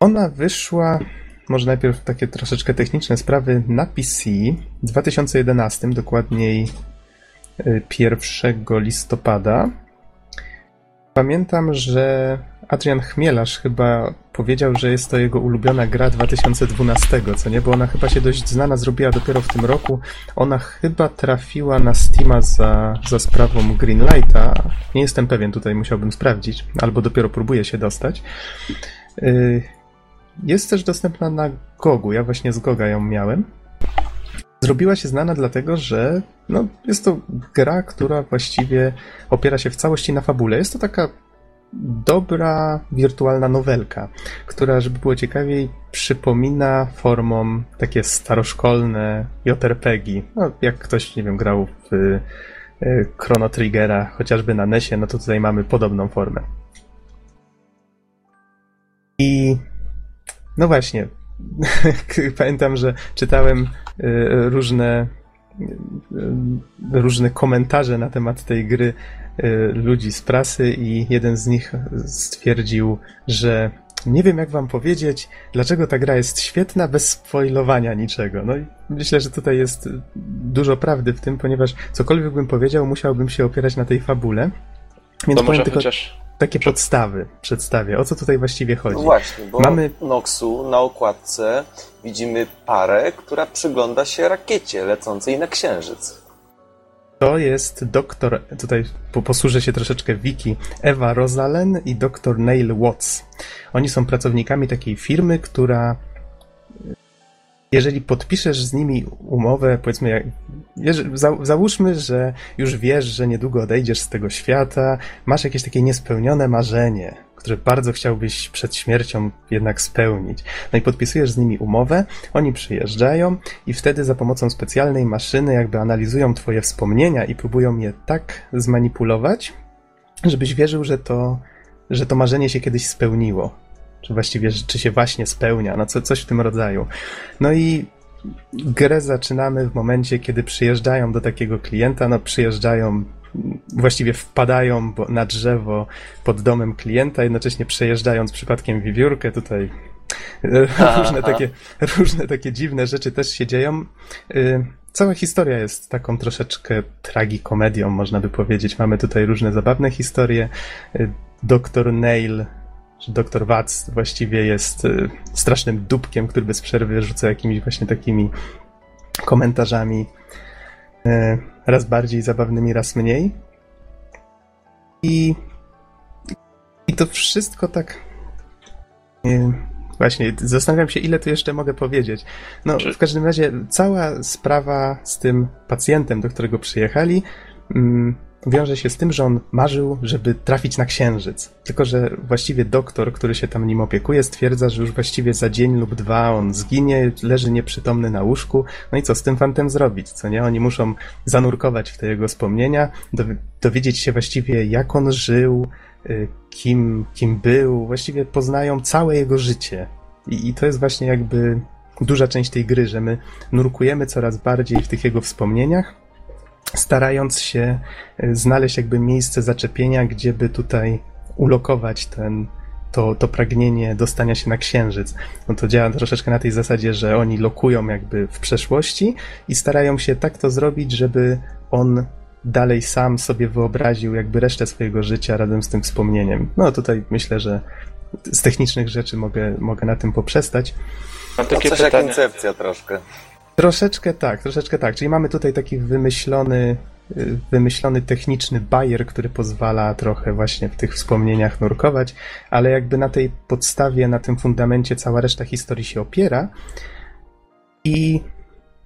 Ona wyszła, może najpierw takie troszeczkę techniczne sprawy, na PC w 2011, dokładniej 1 listopada. Pamiętam, że Adrian Chmielarz chyba powiedział, że jest to jego ulubiona gra 2012, co nie? Bo ona chyba się dość znana zrobiła dopiero w tym roku. Ona chyba trafiła na Steama za, za sprawą Greenlighta. Nie jestem pewien, tutaj musiałbym sprawdzić, albo dopiero próbuję się dostać. Y, jest też dostępna na Gogu. Ja właśnie z Goga ją miałem. Zrobiła się znana dlatego, że no, jest to gra, która właściwie opiera się w całości na fabule. Jest to taka dobra wirtualna nowelka, która, żeby było ciekawiej, przypomina formą takie staroszkolne JRPG. No, jak ktoś, nie wiem, grał w y, Chrono Triggera, chociażby na NESie, no to tutaj mamy podobną formę. I no właśnie, pamiętam, że czytałem y, różne y, różne komentarze na temat tej gry y, ludzi z prasy i jeden z nich stwierdził, że nie wiem jak wam powiedzieć, dlaczego ta gra jest świetna bez spoilowania niczego. No i myślę, że tutaj jest dużo prawdy w tym, ponieważ cokolwiek bym powiedział, musiałbym się opierać na tej fabule. Więc to może tylko... chociaż takie podstawy przedstawię. O co tutaj właściwie chodzi? No właśnie, bo Mamy... Noxu na okładce widzimy parę, która przygląda się rakiecie lecącej na Księżyc. To jest doktor, tutaj posłużę się troszeczkę wiki, Ewa Rosalen i doktor Neil Watts. Oni są pracownikami takiej firmy, która jeżeli podpiszesz z nimi umowę, powiedzmy, załóżmy, że już wiesz, że niedługo odejdziesz z tego świata, masz jakieś takie niespełnione marzenie, które bardzo chciałbyś przed śmiercią jednak spełnić. No i podpisujesz z nimi umowę, oni przyjeżdżają i wtedy za pomocą specjalnej maszyny jakby analizują twoje wspomnienia i próbują je tak zmanipulować, żebyś wierzył, że to, że to marzenie się kiedyś spełniło czy właściwie czy się właśnie spełnia, no co, coś w tym rodzaju. No i grę zaczynamy w momencie, kiedy przyjeżdżają do takiego klienta, no przyjeżdżają, właściwie wpadają na drzewo pod domem klienta, jednocześnie przejeżdżając przypadkiem wiewiórkę, tutaj różne takie, różne takie dziwne rzeczy też się dzieją. Y, cała historia jest taką troszeczkę tragikomedią, można by powiedzieć. Mamy tutaj różne zabawne historie. Y, doktor Neil że doktor Watts właściwie jest y, strasznym dupkiem, który bez przerwy rzuca jakimiś właśnie takimi komentarzami y, raz bardziej zabawnymi, raz mniej. I, i to wszystko tak. Y, właśnie, zastanawiam się, ile tu jeszcze mogę powiedzieć. No, w każdym razie, cała sprawa z tym pacjentem, do którego przyjechali, mm, wiąże się z tym, że on marzył, żeby trafić na księżyc. Tylko, że właściwie doktor, który się tam nim opiekuje, stwierdza, że już właściwie za dzień lub dwa on zginie, leży nieprzytomny na łóżku. No i co z tym fantem zrobić, co nie? Oni muszą zanurkować w te jego wspomnienia, dowiedzieć się właściwie, jak on żył, y, kim, kim był, właściwie poznają całe jego życie. I, I to jest właśnie jakby duża część tej gry, że my nurkujemy coraz bardziej w tych jego wspomnieniach, starając się e, znaleźć jakby miejsce zaczepienia, gdzie by tutaj ulokować ten, to, to pragnienie dostania się na księżyc. No to działa troszeczkę na tej zasadzie, że oni lokują jakby w przeszłości i starają się tak to zrobić, żeby on dalej sam sobie wyobraził jakby resztę swojego życia razem z tym wspomnieniem. No tutaj myślę, że z technicznych rzeczy mogę, mogę na tym poprzestać. Mam takie coś pytanie. koncepcja troszkę. Troszeczkę tak, troszeczkę tak. Czyli mamy tutaj taki wymyślony, y, wymyślony techniczny bajer, który pozwala trochę właśnie w tych wspomnieniach nurkować, ale jakby na tej podstawie, na tym fundamencie cała reszta historii się opiera. I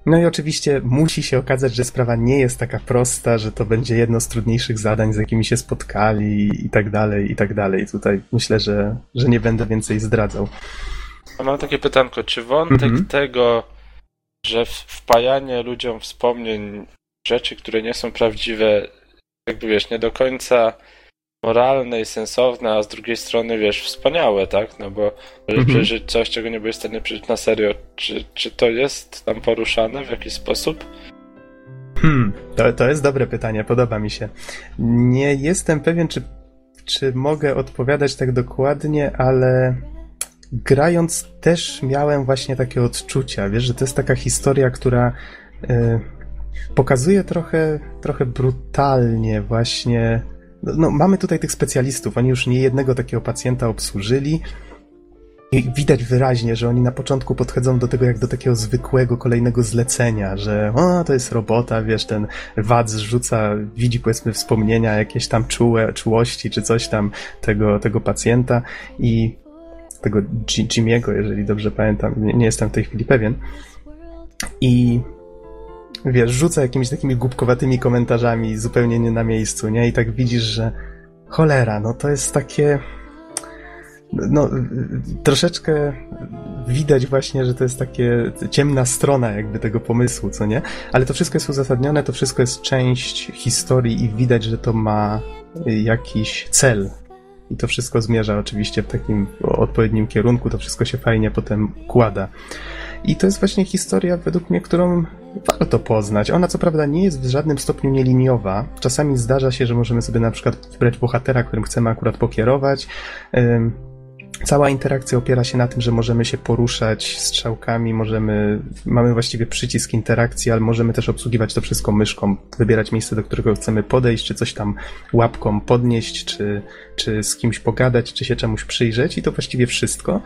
no i oczywiście musi się okazać, że sprawa nie jest taka prosta, że to będzie jedno z trudniejszych zadań, z jakimi się spotkali i tak dalej, i tak dalej. Tutaj myślę, że, że nie będę więcej zdradzał. A mam takie pytanko, czy wątek mhm. tego że wpajanie ludziom wspomnień rzeczy, które nie są prawdziwe, jakby wiesz, nie do końca moralne i sensowne, a z drugiej strony, wiesz, wspaniałe, tak? No bo mhm. przeżyć coś, czego nie byłeś w stanie przeżyć na serio. Czy, czy to jest tam poruszane w jakiś sposób? Hmm, to, to jest dobre pytanie, podoba mi się. Nie jestem pewien, czy, czy mogę odpowiadać tak dokładnie, ale grając też miałem właśnie takie odczucia, wiesz, że to jest taka historia, która y, pokazuje trochę, trochę brutalnie właśnie. No, no, mamy tutaj tych specjalistów, oni już nie jednego takiego pacjenta obsłużyli. I widać wyraźnie, że oni na początku podchodzą do tego jak do takiego zwykłego kolejnego zlecenia, że o, to jest robota, wiesz, ten wad zrzuca, widzi powiedzmy wspomnienia, jakieś tam czułe, czułości czy coś tam tego, tego pacjenta i tego Jimiego, jeżeli dobrze pamiętam, nie, nie jestem w tej chwili pewien. I wiesz, rzuca jakimiś takimi głupkowatymi komentarzami zupełnie nie na miejscu, nie? I tak widzisz, że cholera, no to jest takie no, troszeczkę widać właśnie, że to jest takie ciemna strona jakby tego pomysłu, co nie? Ale to wszystko jest uzasadnione, to wszystko jest część historii i widać, że to ma jakiś cel. I to wszystko zmierza oczywiście w takim odpowiednim kierunku, to wszystko się fajnie potem kłada. I to jest właśnie historia, według mnie, którą warto poznać. Ona co prawda nie jest w żadnym stopniu nieliniowa. Czasami zdarza się, że możemy sobie na przykład wybrać bohatera, którym chcemy akurat pokierować. Cała interakcja opiera się na tym, że możemy się poruszać strzałkami, możemy, mamy właściwie przycisk interakcji, ale możemy też obsługiwać to wszystko myszką, wybierać miejsce, do którego chcemy podejść, czy coś tam łapką podnieść, czy, czy z kimś pogadać, czy się czemuś przyjrzeć i to właściwie wszystko.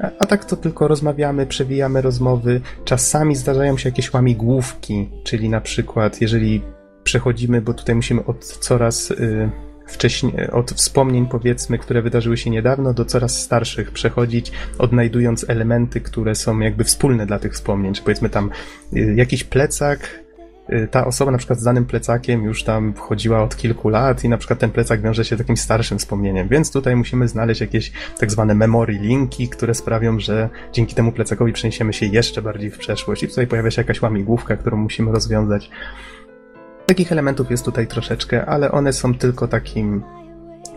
A, a tak to tylko rozmawiamy, przewijamy rozmowy. Czasami zdarzają się jakieś łamigłówki, czyli na przykład, jeżeli przechodzimy, bo tutaj musimy od coraz... Yy, wcześniej, od wspomnień powiedzmy, które wydarzyły się niedawno, do coraz starszych przechodzić, odnajdując elementy, które są jakby wspólne dla tych wspomnień. Czy powiedzmy tam y, jakiś plecak, y, ta osoba na przykład z danym plecakiem już tam wchodziła od kilku lat i na przykład ten plecak wiąże się z jakimś starszym wspomnieniem, więc tutaj musimy znaleźć jakieś tak zwane memory linki, które sprawią, że dzięki temu plecakowi przeniesiemy się jeszcze bardziej w przeszłość i tutaj pojawia się jakaś łamigłówka, którą musimy rozwiązać. Takich elementów jest tutaj troszeczkę, ale one są tylko takim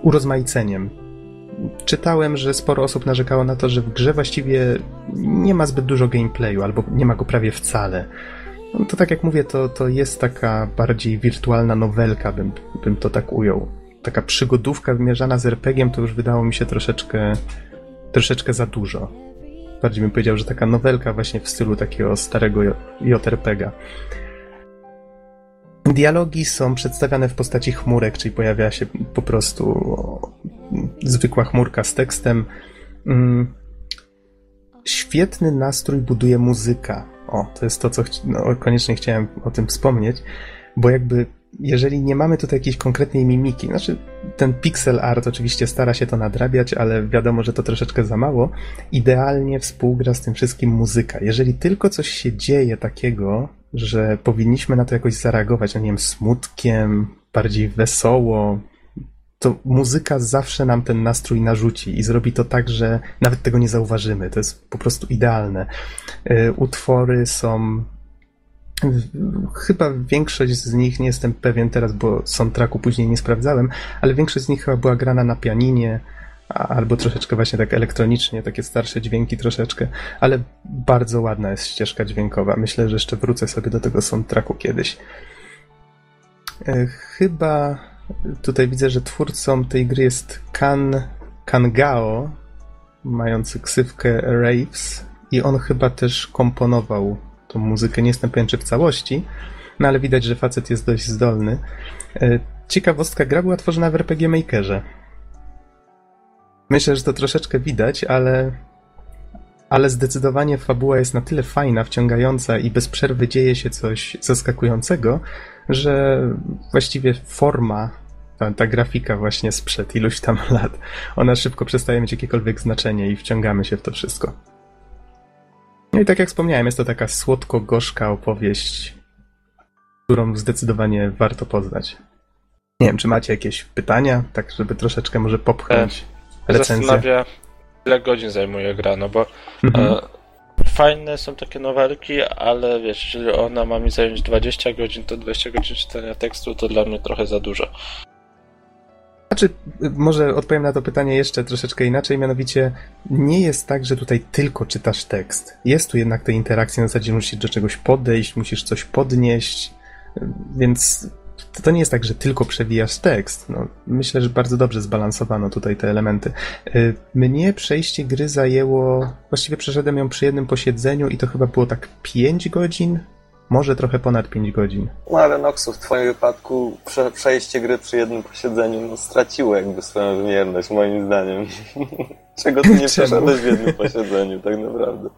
urozmaiceniem. Czytałem, że sporo osób narzekało na to, że w grze właściwie nie ma zbyt dużo gameplayu, albo nie ma go prawie wcale. No to tak jak mówię, to, to jest taka bardziej wirtualna nowelka, bym, bym to tak ujął. Taka przygodówka wymierzana z RPG-iem to już wydało mi się troszeczkę, troszeczkę za dużo. Bardziej bym powiedział, że taka nowelka właśnie w stylu takiego starego JRPG-a. Dialogi są przedstawiane w postaci chmurek, czyli pojawia się po prostu zwykła chmurka z tekstem. Mm. Świetny nastrój buduje muzyka. O, to jest to, co no, koniecznie chciałem o tym wspomnieć, bo jakby jeżeli nie mamy tutaj jakiejś konkretnej mimiki, znaczy ten pixel art oczywiście stara się to nadrabiać, ale wiadomo, że to troszeczkę za mało, idealnie współgra z tym wszystkim muzyka. Jeżeli tylko coś się dzieje takiego, że powinniśmy na to jakoś zareagować, no nie wiem, smutkiem, bardziej wesoło, to muzyka zawsze nam ten nastrój narzuci i zrobi to tak, że nawet tego nie zauważymy. To jest po prostu idealne. Y, utwory są Chyba większość z nich, nie jestem pewien teraz, bo soundtracku później nie sprawdzałem, ale większość z nich chyba była grana na pianinie, albo troszeczkę właśnie tak elektronicznie, takie starsze dźwięki troszeczkę, ale bardzo ładna jest ścieżka dźwiękowa. Myślę, że jeszcze wrócę sobie do tego soundtracku kiedyś. E, chyba tutaj widzę, że twórcą tej gry jest Kan Kangao, mający ksywkę Raves i on chyba też komponował tą muzykę. Nie jestem pewien, czy w całości, no ale widać, że facet jest dość zdolny. E, ciekawostka, gra była tworzona w RPG Makerze. Myślę, że to troszeczkę widać, ale ale zdecydowanie fabuła jest na tyle fajna, wciągająca i bez przerwy dzieje się coś zaskakującego, że właściwie forma, ta, ta grafika właśnie sprzed iluś tam lat, ona szybko przestaje mieć jakiekolwiek znaczenie i wciągamy się w to wszystko. No i tak jak wspomniałem, jest to taka słodko-gorzka opowieść, którą zdecydowanie warto poznać. Nie wiem, czy macie jakieś pytania, tak żeby troszeczkę może popchnąć e, recenzję? Zastanawia, ile godzin zajmuje gra, no bo mhm. e, fajne są takie nowelki, ale wiesz, jeżeli ona ma mi zająć 20 godzin, to 20 godzin czytania tekstu to dla mnie trochę za dużo. Znaczy, może odpowiem na to pytanie jeszcze troszeczkę inaczej, mianowicie nie jest tak, że tutaj tylko czytasz tekst. Jest tu jednak te interakcje, na zasadzie musisz do czegoś podejść, musisz coś podnieść, więc to nie jest tak, że tylko przewijasz tekst. No, myślę, że bardzo dobrze zbalansowano tutaj te elementy. Y, mnie przejście gry zajęło, właściwie przeszedłem ją przy jednym posiedzeniu i to chyba było tak 5 godzin, może trochę ponad 5 godzin. No ale Noxu, w twoim wypadku prze, przejście gry przy jednym posiedzeniu no, straciło jakby swoją wymierność, moim zdaniem. Czego ty nie przeszedłeś w jednym posiedzeniu, tak naprawdę.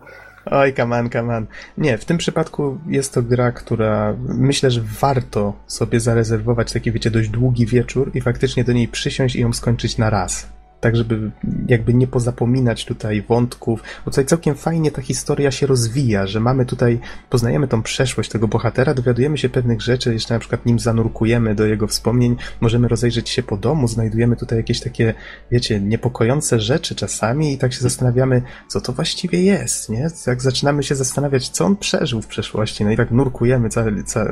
Oj, kaman, kaman. Nie, w tym przypadku jest to gra, która myślę, że warto sobie zarezerwować taki, wiecie, dość długi wieczór i faktycznie do niej przysiąść i ją skończyć na raz tak żeby jakby nie pozapominać tutaj wątków, bo tutaj całkiem fajnie ta historia się rozwija, że mamy tutaj, poznajemy tą przeszłość tego bohatera, dowiadujemy się pewnych rzeczy, jeszcze na przykład nim zanurkujemy do jego wspomnień, możemy rozejrzeć się po domu, znajdujemy tutaj jakieś takie, wiecie, niepokojące rzeczy czasami i tak się zastanawiamy, co to właściwie jest, nie? Jak zaczynamy się zastanawiać, co on przeżył w przeszłości, no i tak nurkujemy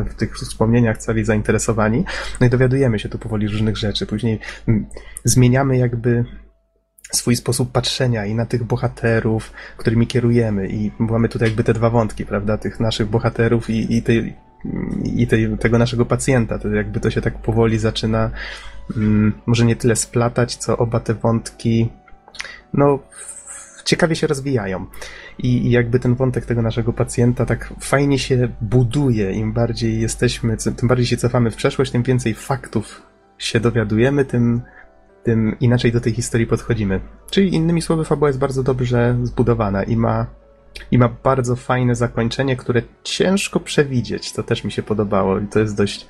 w tych wspomnieniach cali zainteresowani, no i dowiadujemy się tu powoli różnych rzeczy, później mm, zmieniamy jakby swój sposób patrzenia i na tych bohaterów, którymi kierujemy. I mamy tutaj jakby te dwa wątki, prawda? Tych naszych bohaterów i, i, tej, i tej, tego naszego pacjenta. To jakby to się tak powoli zaczyna um, może nie tyle splatać, co oba te wątki no ciekawie się rozwijają. I, I jakby ten wątek tego naszego pacjenta tak fajnie się buduje. Im bardziej jesteśmy, tym bardziej się cofamy w przeszłość, tym więcej faktów się dowiadujemy, tym tym inaczej do tej historii podchodzimy. Czyli innymi słowy, fabuła jest bardzo dobrze zbudowana i ma, i ma bardzo fajne zakończenie, które ciężko przewidzieć. To też mi się podobało i to jest dość,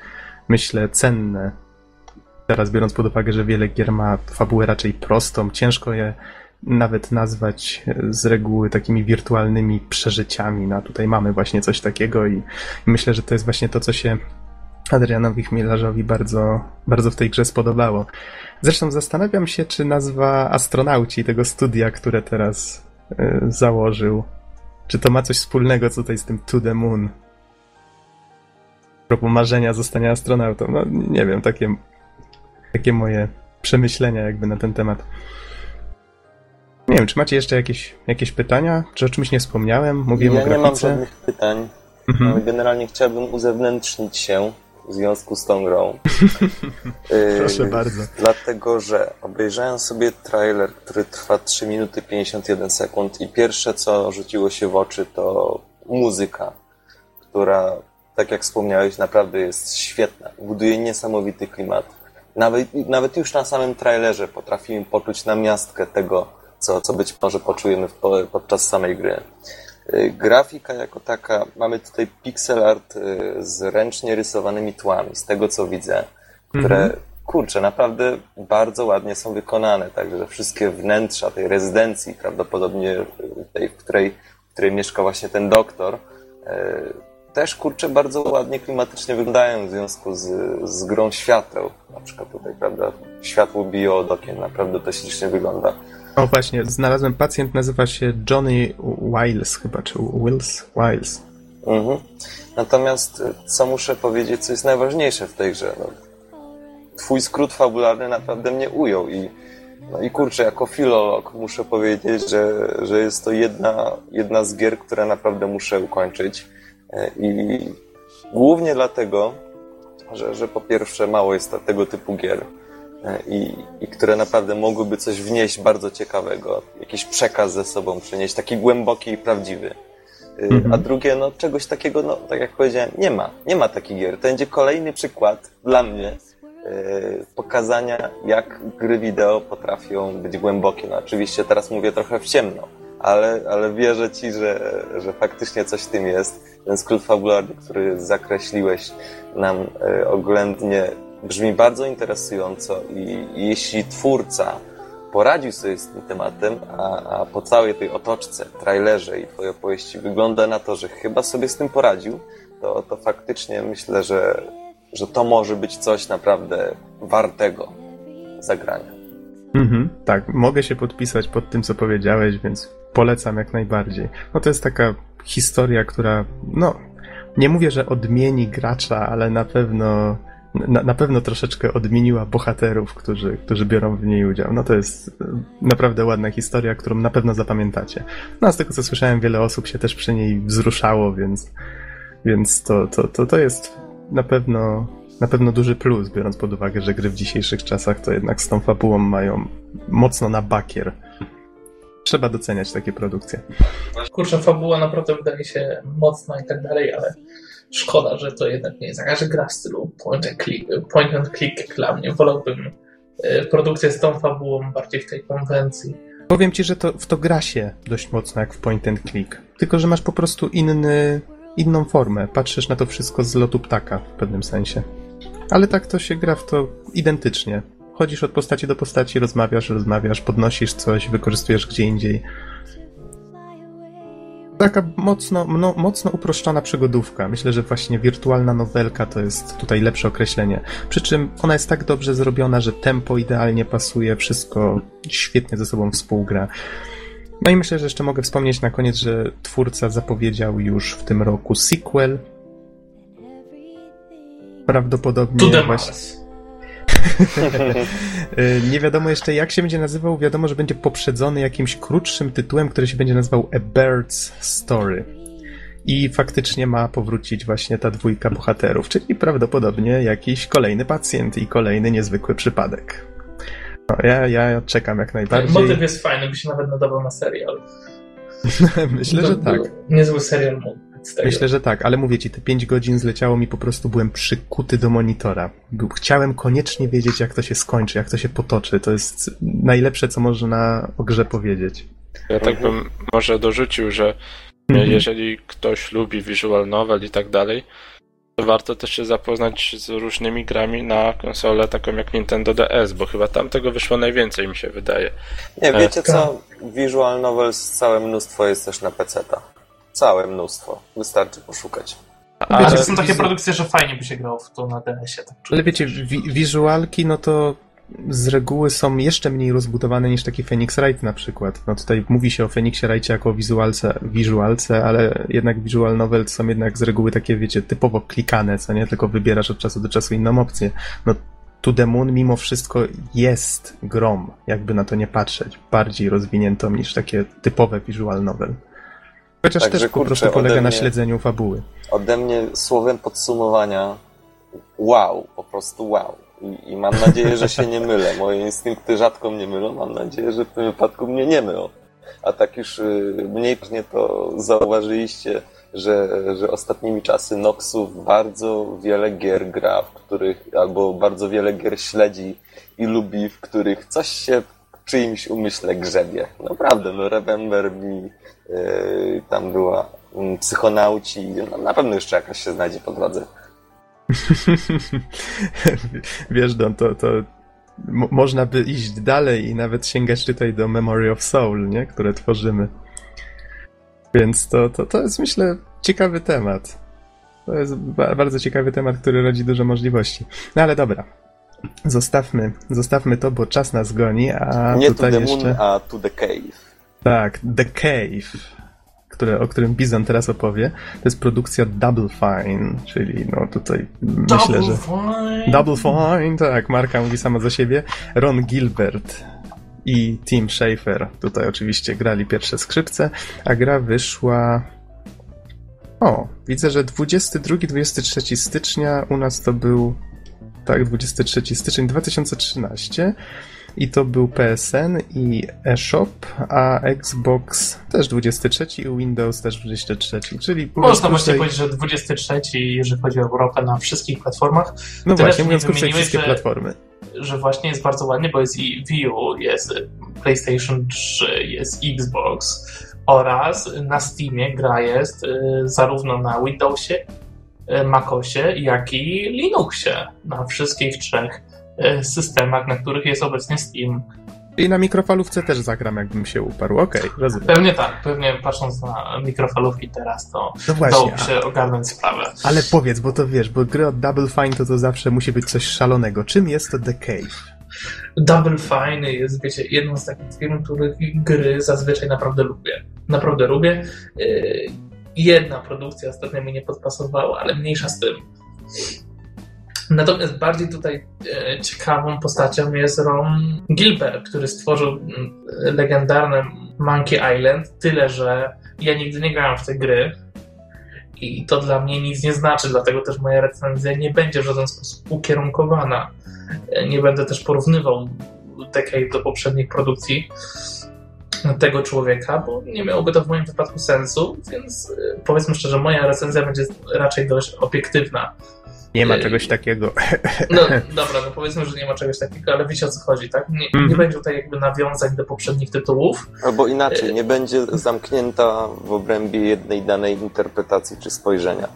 myślę, cenne. Teraz biorąc pod uwagę, że wiele gier ma fabułę raczej prostą, ciężko je nawet nazwać z reguły takimi wirtualnymi przeżyciami. No tutaj mamy właśnie coś takiego i myślę, że to jest właśnie to, co się Adrianowi Chmielarzowi bardzo, bardzo w tej grze spodobało. Zresztą zastanawiam się, czy nazwa astronauci tego studia, które teraz y, założył, czy to ma coś wspólnego tutaj z tym To The Moon. Propos marzenia zostania astronautą. No nie wiem, takie, takie moje przemyślenia jakby na ten temat. Nie wiem, czy macie jeszcze jakieś, jakieś pytania? Czy o czymś nie wspomniałem? Mówiłem ja o grafice. nie mam żadnych pytań. Mhm. Generalnie chciałbym uzewnętrznić się w związku z tą grą. Proszę yy, bardzo. Dlatego, że obejrzałem sobie trailer, który trwa 3 minuty 51 sekund i pierwsze, co rzuciło się w oczy, to muzyka, która, tak jak wspomniałeś, naprawdę jest świetna. Buduje niesamowity klimat. Nawet, nawet już na samym trailerze potrafimy poczuć namiastkę tego, co, co być może poczujemy w, podczas samej gry. Y, grafika jako taka, mamy tutaj pixel art y, z ręcznie rysowanymi tłami, z tego co widzę, które, mhm. kurczę, naprawdę bardzo ładnie są wykonane, także wszystkie wnętrza tej rezydencji, prawdopodobnie tej, w której, w której mieszka właśnie ten doktor, y, też, kurczę, bardzo ładnie klimatycznie wyglądają w związku z, z grą świateł. Na przykład tutaj, prawda, światło bije od okien, naprawdę to ślicznie wygląda. O właśnie, znalazłem pacjent, nazywa się Johnny Wiles chyba, czy Wills? Wiles. Mhm. Natomiast co muszę powiedzieć, co jest najważniejsze w tej grze? No, twój skrót fabularny naprawdę mnie ujął i no i kurczę, jako filolog muszę powiedzieć, że, że jest to jedna, jedna z gier, które naprawdę muszę ukończyć. E, I głównie dlatego, że, że po pierwsze mało jest tego typu gier. E, i, i które naprawdę mogłyby coś wnieść bardzo ciekawego, jakiś przekaz ze sobą przynieść, taki głęboki i prawdziwy. E, mhm. A drugie, no czegoś takiego, no tak jak powiedziałem, nie ma. Nie ma takich gier. To będzie kolejny przykład dla mnie e, pokazania, jak gry wideo potrafią być głębokie. No oczywiście teraz mówię trochę w ciemno, ale, ale wierzę ci, że, że faktycznie coś w tym jest. Ten skrót fabularny, który zakreśliłeś nam oględnie brzmi bardzo interesująco i jeśli twórca poradził sobie z tym tematem, a, a po całej tej otoczce, trailerze i twojej opowieści wygląda na to, że chyba sobie z tym poradził, to, to faktycznie myślę, że, że to może być coś naprawdę wartego zagrania. Mhm, tak, mogę się podpisać pod tym, co powiedziałeś, więc polecam jak najbardziej. No to jest taka historia, która, no, nie mówię, że odmieni gracza, ale na pewno na, na pewno troszeczkę odmieniła bohaterów, którzy, którzy biorą w niej udział. No to jest e, naprawdę ładna historia, którą na pewno zapamiętacie. No a z tego co słyszałem, wiele osób się też przy niej wzruszało, więc, więc to, to, to, to jest na pewno, na pewno duży plus, biorąc pod uwagę, że gry w dzisiejszych czasach to jednak z tą fabułą mają mocno na bakier. Trzeba doceniać takie produkcje. Kurczę, fabuła naprawdę wydaje się mocna i tak dalej, ale szkoda, że to jednak nie jest jakaś gra w stylu point and click, point and click dla mnie. Wolałbym e, produkcję z tą fabułą bardziej w tej konwencji. Powiem ci, że to, w to gra się dość mocno jak w point and click. Tylko, że masz po prostu inny, inną formę. Patrzysz na to wszystko z lotu ptaka w pewnym sensie. Ale tak to się gra w to identycznie. Chodzisz od postaci do postaci, rozmawiasz, rozmawiasz, podnosisz coś, wykorzystujesz gdzie indziej. Taka mocno, no, mocno uproszczona przygodówka. Myślę, że właśnie wirtualna nowelka to jest tutaj lepsze określenie. Przy czym ona jest tak dobrze zrobiona, że tempo idealnie pasuje, wszystko świetnie ze sobą współgra. No i myślę, że jeszcze mogę wspomnieć na koniec, że twórca zapowiedział już w tym roku sequel. Prawdopodobnie właśnie. Y, Nie wiadomo jeszcze jak się będzie nazywał, wiadomo, że będzie poprzedzony jakimś krótszym tytułem, który się będzie nazywał A Bird's Story. I faktycznie ma powrócić właśnie ta dwójka bohaterów, czyli prawdopodobnie jakiś kolejny pacjent i kolejny niezwykły przypadek. No, ja, ja czekam jak najbardziej. Motyw jest fajny, by się nawet nadawał na serial. Myślę, że To tak. był Niezły serial mógł. Myślę, że tak, ale mówię ci, te 5 godzin zleciało mi po prostu, byłem przykuty do monitora. Chciałem koniecznie wiedzieć, jak to się skończy, jak to się potoczy. To jest najlepsze, co można o grze powiedzieć. Ja tak bym może dorzucił, że Mhm. jeżeli ktoś lubi visual novel i tak dalej, to warto też się zapoznać z różnymi grami na konsolę taką jak Nintendo DS, bo chyba tam tego wyszło najwięcej, mi się wydaje. Nie, E, wiecie co? Visual Novels całe mnóstwo jest też na PC-ta. Całe mnóstwo. Wystarczy poszukać. Ale to są takie wizu- produkcje, że fajnie by się grało w to na DS-ie. Tak. Ale wiecie, wi- wizualki, no to z reguły są jeszcze mniej rozbudowane niż taki Phoenix Wright na przykład. No tutaj mówi się o Phoenixie Wrightie jako o wizualce, wizualce, ale jednak visual novel są jednak z reguły takie, wiecie, typowo klikane, co nie? Tylko wybierasz od czasu do czasu inną opcję. No To The Moon mimo wszystko jest grom, jakby na to nie patrzeć, bardziej rozwiniętą niż takie typowe visual novel. Chociaż Także, też po kurczę, prostu polega ode na mnie- śledzeniu fabuły. Ode mnie słowem podsumowania wow, po prostu wow. I, I mam nadzieję, że się nie mylę. Moje instynkty rzadko mnie mylą. Mam nadzieję, że w tym wypadku mnie nie mylą. A tak już y, mniej pewnie to zauważyliście, że, że ostatnimi czasy Noxów bardzo wiele gier gra, w których, albo bardzo wiele gier śledzi i lubi, w których coś się czyimś umyśle grzebie. Naprawdę, no Remember mi y, tam była mm, psychonauci, no, na pewno jeszcze jakaś się znajdzie po drodze. Wiesz, Don, to, to mo- można by iść dalej i nawet sięgać tutaj do Memory of Soul, nie? które tworzymy. Więc to, to, to jest, myślę, ciekawy temat. To jest ba- bardzo ciekawy temat, który rodzi dużo możliwości. No ale dobra. Zostawmy, zostawmy to, bo czas nas goni, a Nie to tutaj the jeszcze... moon, a to the cave. Tak, The Cave, które, o którym Bizon teraz opowie, to jest produkcja Double Fine, czyli no tutaj myślę, że... fine. Double Fine, tak, marka mówi sama za siebie. Ron Gilbert i Tim Schafer tutaj oczywiście grali pierwsze skrzypce, a gra wyszła... O, widzę, że 22-23 stycznia u nas to był... Tak, 23 styczeń 2013 i to był PSN i eShop, a Xbox też 23 i Windows też 23, czyli Można właśnie tutaj- powiedzieć, że 23, jeżeli chodzi o Europę, na wszystkich platformach, No Tyle, właśnie, mówiąc krócej, wszystkie że- platformy. że właśnie jest bardzo ładnie, bo jest i Wii U, jest PlayStation 3, jest Xbox oraz na Steamie gra jest y, zarówno na Windowsie, MacOSie, jak i Linuxie. Na wszystkich trzech y, systemach, na których jest obecnie Steam. I na mikrofalówce też zagram, jakbym się uparł. Okej, rozumiem. Pewnie tak, pewnie patrząc na mikrofalówki teraz, to No właśnie, dałoby się ogarnąć sprawę. ale powiedz, bo to wiesz, bo gry od Double Fine to to zawsze musi być coś szalonego. Czym jest to The Cave? Double Fine jest, wiecie, jedną z takich firm, których gry zazwyczaj naprawdę lubię. Naprawdę lubię. Yy, jedna produkcja ostatnio mi nie podpasowała, ale mniejsza z tym. Natomiast bardziej tutaj e, ciekawą postacią jest Ron Gilbert, który stworzył mm, legendarny Monkey Island. Tyle, że ja nigdy nie grałem w te gry i to dla mnie nic nie znaczy, dlatego też moja recenzja nie będzie w żaden sposób ukierunkowana. E, nie będę też porównywał takiej do poprzednich produkcji tego człowieka, bo nie miałoby to w moim wypadku sensu, więc e, powiedzmy szczerze, moja recenzja będzie raczej dość obiektywna. Nie ma czegoś takiego. No dobra, no powiedzmy, że nie ma czegoś takiego, ale wiecie o co chodzi, tak? Nie, Mhm. nie będzie tutaj jakby nawiązań do poprzednich tytułów. Albo inaczej, nie będzie zamknięta w obrębie jednej danej interpretacji czy spojrzenia.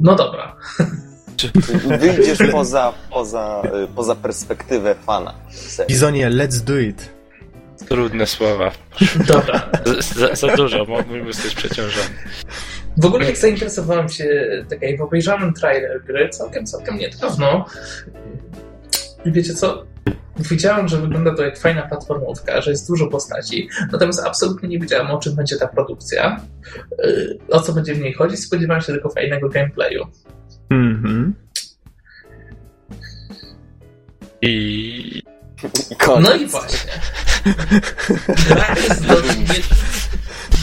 No dobra. Wyjdziesz poza, poza, y, poza perspektywę fana. Bizonie, let's do it. Trudne słowa. Dobra. Za, za dużo, mój mózg jest przeciążony. W ogóle jak zainteresowałem się, tak jak obejrzałem trailer gry całkiem, całkiem niedawno. I wiecie co? Widziałem, że wygląda to jak fajna platformówka, że jest dużo postaci, natomiast absolutnie nie wiedziałem, o czym będzie ta produkcja, yy, o co będzie w niej chodzić. Spodziewałem się tylko fajnego gameplayu. Mhm. I koniec. No i właśnie. Gra jest dość,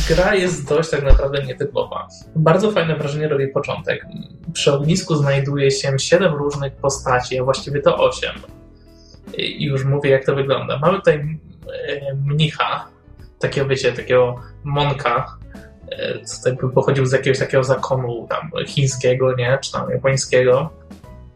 gra jest dość tak naprawdę nietypowa. Bardzo fajne wrażenie robi początek. Przy ognisku znajduje się siedem różnych postaci, a właściwie to osiem. I już mówię, jak to wygląda. Mamy tutaj e, mnicha, takiego wiecie, takiego monka, e, co tak pochodził z jakiegoś takiego zakonu tam chińskiego, nie? Czy tam japońskiego.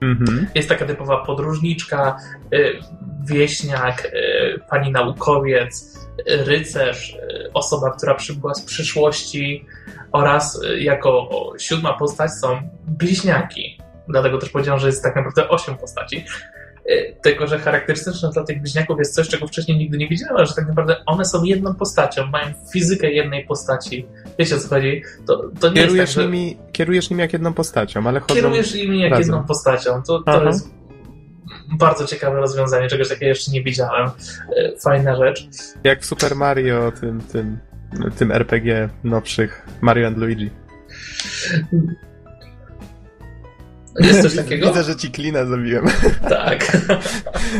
Mhm. Jest taka typowa podróżniczka, y, wieśniak, y, pani naukowiec, y, rycerz, osoba, która przybyła z przyszłości oraz jako siódma postać są bliźniaki. Dlatego też powiedziałem, że jest tak naprawdę osiem postaci. Y, Tylko, że charakterystyczne dla tych bliźniaków jest coś, czego wcześniej nigdy nie widziałem, że tak naprawdę one są jedną postacią, mają fizykę jednej postaci. Wiecie o co chodzi? To, to nie Kierujesz, jest tak, że nimi, kierujesz nimi jak jedną postacią, ale chodzą... kierujesz nimi jak razem. jedną postacią. To, to Aha. jest bardzo ciekawe rozwiązanie, czegoś takiego jeszcze nie widziałem. E, Fajna rzecz. Jak w Super Mario, tym, tym, tym RPG nowszych, Mario and Luigi. Jest coś takiego? Widzę, że ci klina zrobiłem. Tak.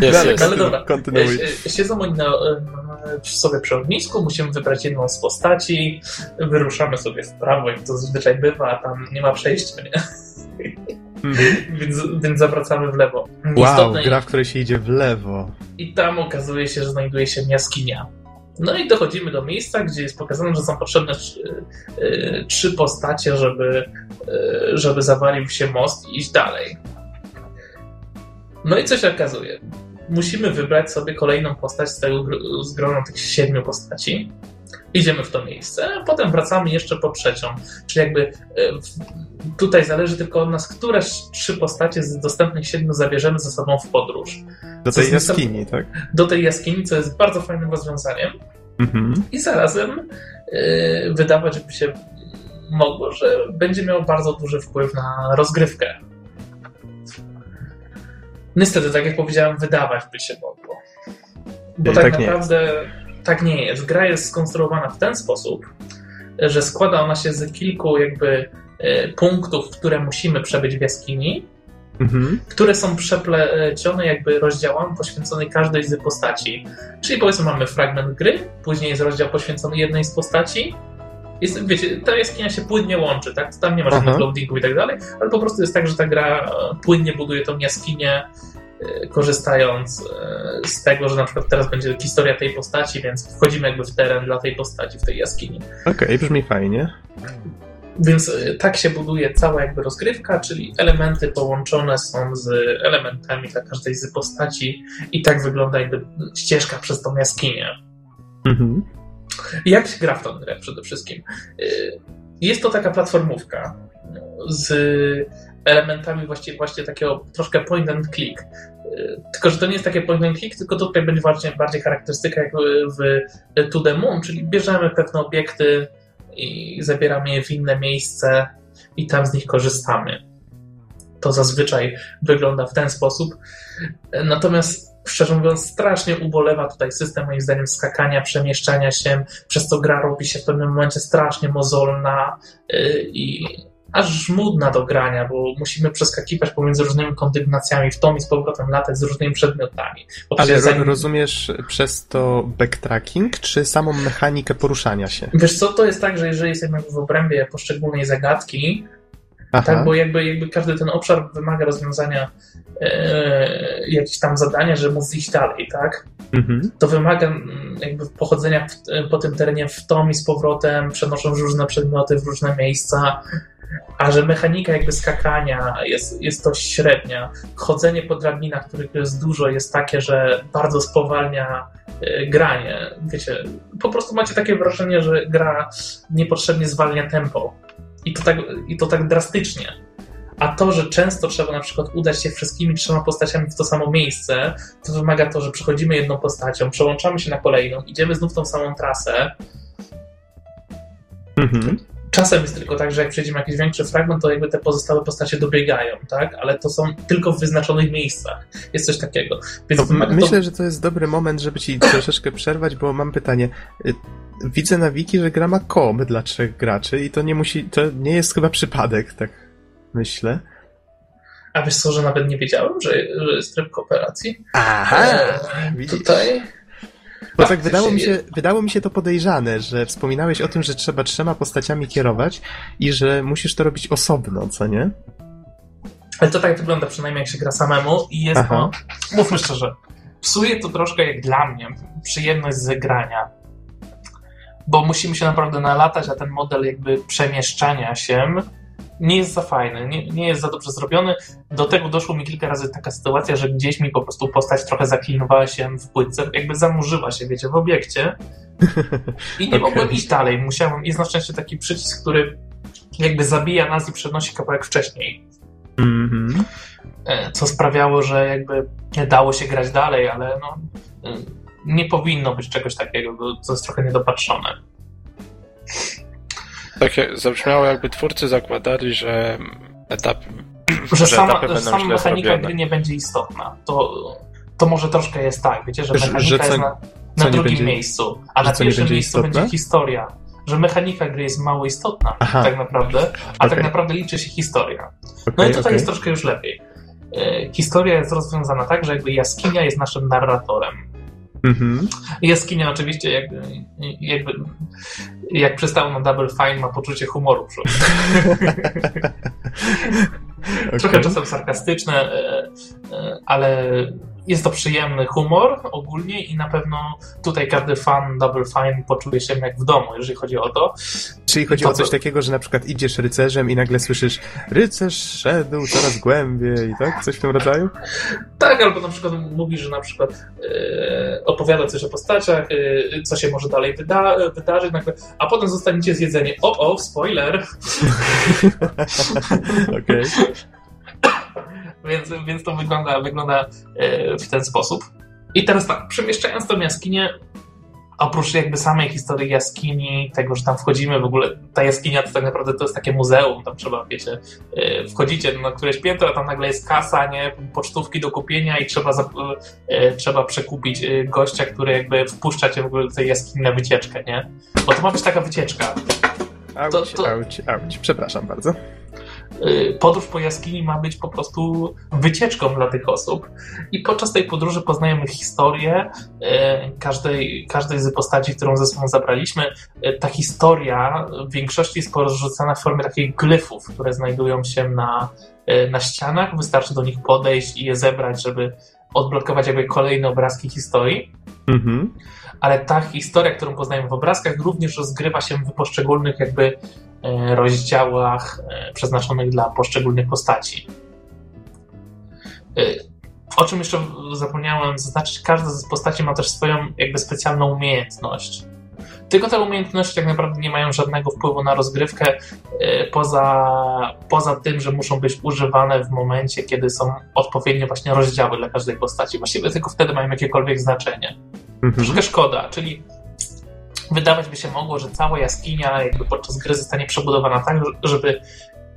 jest, Dalej, jest. Ale dobra. Kontynuuj. E, e, Siedzą oni na, sobie przy ognisku, musimy wybrać jedną z postaci, wyruszamy sobie w prawo, jak to zazwyczaj bywa, a tam nie ma przejścia, nie? Mhm. Więc, więc zawracamy w lewo. Wow, Istotne gra, w której się idzie w lewo. I tam okazuje się, że znajduje się jaskinia. No i dochodzimy do miejsca, gdzie jest pokazane, że są potrzebne trzy, y, trzy postacie, żeby, y, żeby zawalił się most i iść dalej. No i co się okazuje? Musimy wybrać sobie kolejną postać z tego z grona tych siedmiu postaci. Idziemy w to miejsce, a potem wracamy jeszcze po trzecią. Czyli jakby w- tutaj zależy tylko od nas, które trzy postacie z dostępnych siedmiu zabierzemy ze sobą w podróż Do tej jaskini, tak? do tej jaskini, co jest bardzo fajnym rozwiązaniem Mhm. i zarazem yy, wydawać by się mogło, że będzie miał bardzo duży wpływ na rozgrywkę. Niestety, tak jak powiedziałem, wydawać by się mogło. Bo tak, tak naprawdę tak nie jest. Gra jest skonstruowana w ten sposób, że składa ona się z kilku jakby yy, punktów, które musimy przebyć w jaskini, Mhm. które są przeplecione jakby rozdziałami poświęcone każdej z postaci. Czyli powiedzmy mamy fragment gry, później jest rozdział poświęcony jednej z postaci. Jest, wiecie, ta jaskinia się płynnie łączy, tak? Tam nie ma żadnych Aha. loadingów i tak dalej, ale po prostu jest tak, że ta gra e, płynnie buduje tą jaskinię, e, korzystając e, z tego, że na przykład teraz będzie historia tej postaci, więc wchodzimy jakby w teren dla tej postaci w tej jaskini. Okej, brzmi fajnie. Więc y, tak się buduje cała jakby rozgrywka, czyli elementy połączone są z elementami dla każdej z postaci i tak wygląda jakby ścieżka przez tą jaskinię. Mhm. Jak się gra w tą grę przede wszystkim? Jest to taka platformówka z elementami właściwie, właśnie takiego troszkę point and click. Y, Tylko, że to nie jest takie point and click, tylko tutaj będzie bardziej, bardziej charakterystyka jak w To The Moon, czyli bierzemy pewne obiekty i zabieramy je w inne miejsce i tam z nich korzystamy. to zazwyczaj wygląda w ten sposób. Natomiast szczerze mówiąc, strasznie ubolewa tutaj system, moim zdaniem, skakania, przemieszczania się, przez co gra robi się w pewnym momencie strasznie mozolna yy, i aż żmudna do grania, bo musimy przeskakiwać pomiędzy różnymi kondygnacjami, w tom i z powrotem latać z różnymi przedmiotami. Ale zanim... rozumiesz przez to backtracking, czy samą mechanikę poruszania się? Wiesz co, to jest tak, że jeżeli jesteśmy w obrębie poszczególnej zagadki, Aha. tak, bo jakby, jakby każdy ten obszar wymaga rozwiązania e, jakieś tam zadania, żeby móc iść dalej, tak? Mhm. To wymaga jakby pochodzenia w, po tym terenie w tom i z powrotem, przenosząc różne przedmioty w różne miejsca, a że mechanika jakby skakania jest, jest dość średnia. Chodzenie po drabinach, których jest dużo, jest takie, że bardzo spowalnia y, granie. Wiecie, po prostu macie takie wrażenie, że gra niepotrzebnie zwalnia tempo. I to tak, i to tak drastycznie. A to, że często trzeba na przykład udać się wszystkimi trzema postaciami w to samo miejsce, to wymaga to, że przechodzimy jedną postacią, przełączamy się na kolejną, idziemy znów tą samą trasę. Mhm. Czasem jest tylko tak, że jak przejdziemy jakiś większy fragment, to jakby te pozostałe postacie dobiegają, tak? Ale to są tylko w wyznaczonych miejscach. Jest coś takiego. Więc to, myślę, to... że to jest dobry moment, żeby ci troszeczkę przerwać, bo mam pytanie. Y, widzę na wiki, że gra ma kom dla trzech graczy i to nie musi, to nie jest chyba przypadek, tak myślę. A wiesz co, że nawet nie wiedziałem, że, że jest tryb kooperacji? Aha! E, tutaj bo tak wydało mi, się, wydało mi się to podejrzane, że wspominałeś o tym, że trzeba trzema postaciami kierować i że musisz to robić osobno, co nie? Ale to tak wygląda przynajmniej jak się gra samemu i jest Aha. to, mówmy szczerze, psuje to troszkę jak dla mnie przyjemność z grania. Bo musimy się naprawdę nalatać, a ten model jakby przemieszczania się nie jest za fajny, nie, nie jest za dobrze zrobiony. Do tego doszło mi kilka razy taka sytuacja, że gdzieś mi po prostu postać trochę zaklinowała się w płytce, jakby zamurzyła się, wiecie, w obiekcie i nie okay. mogłem iść dalej. Musiałem, jest na szczęście taki przycisk, który jakby zabija nas i przenosi kawałek wcześniej. Mm -hmm. Co sprawiało, że jakby dało się grać dalej, ale no, e, nie powinno być czegoś takiego, bo to jest trochę niedopatrzone. Takie zabrzmiało, jakby twórcy zakładali, że etap. Że, że sama, etapy że sama mechanika zrobione. gry nie będzie istotna. To, to może troszkę jest tak, wiecie, że mechanika że, co, jest na, na drugim będzie, miejscu, a na pierwszym miejscu istotne? będzie historia. Że mechanika gry jest mało istotna, Aha. tak naprawdę, a okay. tak naprawdę liczy się historia. Okay, no i tutaj okay. jest troszkę już lepiej. E, historia jest rozwiązana tak, że jakby jaskinia jest naszym narratorem. Mhm. Jaskinia oczywiście jakby, jakby jak przystał na Double Fine ma poczucie humoru. Trochę czasem sarkastyczne, e, e, ale jest to przyjemny humor ogólnie i na pewno tutaj każdy fan Double Fine poczuje się jak w domu, jeżeli chodzi o to. Czyli chodzi to, o coś takiego, że na przykład idziesz rycerzem i nagle słyszysz rycerz szedł coraz głębiej, tak? Coś w tym rodzaju? Tak, albo na przykład mówi, że na przykład e, opowiada coś o postaciach, e, co się może dalej wyda wydarzyć, nagle, a potem zostaniecie zjedzeni. O, o, spoiler! Okej. Okay. Więc, więc to wygląda, wygląda e, w ten sposób. I teraz tak, przemieszczając tą jaskinię, oprócz jakby samej historii jaskini, tego, że tam wchodzimy, w ogóle ta jaskinia to tak naprawdę to jest takie muzeum, tam trzeba, wiecie, e, wchodzicie na któreś piętro, a tam nagle jest kasa, nie, pocztówki do kupienia i trzeba, e, trzeba przekupić gościa, który jakby wpuszcza cię w ogóle do tej jaskini na wycieczkę, nie? Bo to ma być taka wycieczka. Auć, to, to... auć, auć. Przepraszam bardzo. Y, podróż po jaskini ma być po prostu wycieczką dla tych osób i podczas tej podróży poznajemy historię y, każdej, każdej z postaci, którą ze sobą zabraliśmy. Y, ta historia w większości jest porzucana w formie takich glyfów, które znajdują się na, na ścianach. Wystarczy do nich podejść i je zebrać, żeby odblokować jakby kolejne obrazki historii. Mhm. Ale ta historia, którą poznajemy w obrazkach, również rozgrywa się w poszczególnych jakby rozdziałach e, przeznaczonych dla poszczególnych postaci. E, o czym jeszcze zapomniałem zaznaczyć, każda z postaci ma też swoją jakby specjalną umiejętność. Tylko te umiejętności tak naprawdę nie mają żadnego wpływu na rozgrywkę, poza, poza tym, że muszą być używane w momencie, kiedy są odpowiednie właśnie rozdziały dla każdej postaci. Właściwie tylko wtedy mają jakiekolwiek znaczenie. Mhm. Troszkę szkoda, czyli wydawać by się mogło, że cała jaskinia jakby podczas gry zostanie przebudowana tak, żeby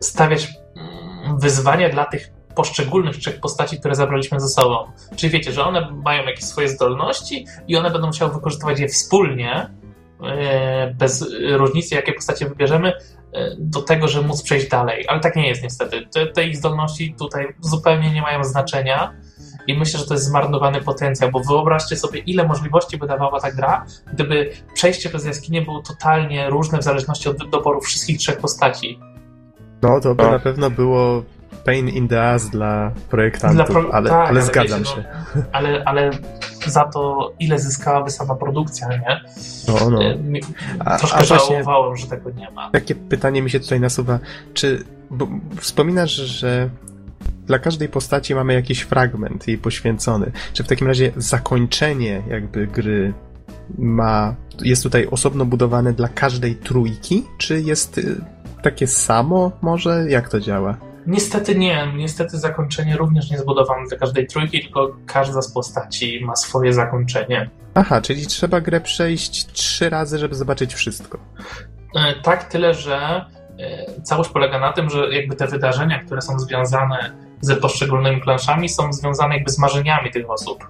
stawiać mm, wyzwania dla tych poszczególnych trzech postaci, które zabraliśmy ze sobą. Czyli wiecie, że one mają jakieś swoje zdolności i one będą musiały wykorzystywać je wspólnie, e, bez różnicy, jakie postacie wybierzemy, e, do tego, żeby móc przejść dalej. Ale tak nie jest niestety. Te, te ich zdolności tutaj zupełnie nie mają znaczenia. I myślę, że to jest zmarnowany potencjał, bo wyobraźcie sobie, ile możliwości by dawała ta gra, gdyby przejście przez jaskinię było totalnie różne w zależności od doboru wszystkich trzech postaci. No, to by no. na pewno było pain in the ass dla projektantów, dla pro... ale, tak, ale, zgadzam wiecie, się. No, ale, ale za to, ile zyskałaby sama produkcja, nie? No, no. A, Troszkę a żałowałem, że tego nie ma. Takie pytanie mi się tutaj nasuwa. Czy bo wspominasz, że dla każdej postaci mamy jakiś fragment jej poświęcony. Czy w takim razie zakończenie jakby gry ma, jest tutaj osobno budowane dla każdej trójki, czy jest y, takie samo może? Jak to działa? Niestety nie. Niestety zakończenie również nie zbudowane dla każdej trójki, tylko każda z postaci ma swoje zakończenie. Aha, czyli trzeba grę przejść trzy razy, żeby zobaczyć wszystko. E, tak, tyle że e, całość polega na tym, że jakby te wydarzenia, które są związane z poszczególnymi planszami, są związane jakby z marzeniami tych osób.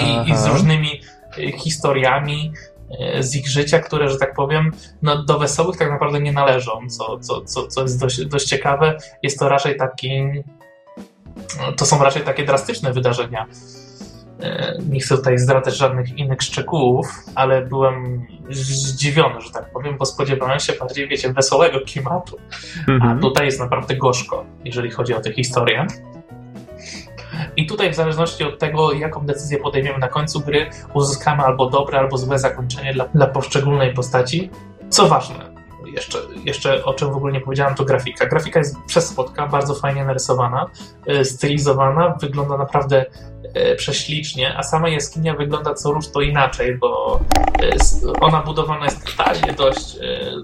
I, i z różnymi e, historiami, E, z ich życia, które, że tak powiem, no, do wesołych tak naprawdę nie należą, co, co, co, co jest dość, dość ciekawe. Jest to raczej taki. To są raczej takie drastyczne wydarzenia. E, nie chcę tutaj zdradzać żadnych innych szczegółów, ale byłem zdziwiony, że tak powiem, bo spodziewałem się bardziej, wiecie, wesołego klimatu. Mhm. A tutaj jest naprawdę gorzko, jeżeli chodzi o tę historię. I tutaj w zależności od tego, jaką decyzję podejmiemy na końcu gry, uzyskamy albo dobre, albo złe zakończenie dla, dla poszczególnej postaci. Co ważne, jeszcze, jeszcze o czym w ogóle nie powiedziałem, to grafika. Grafika jest przez spotka, bardzo fajnie narysowana, e, stylizowana, wygląda naprawdę prześlicznie, a sama jaskinia wygląda co róż to inaczej, bo e, ona budowana jest totalnie dość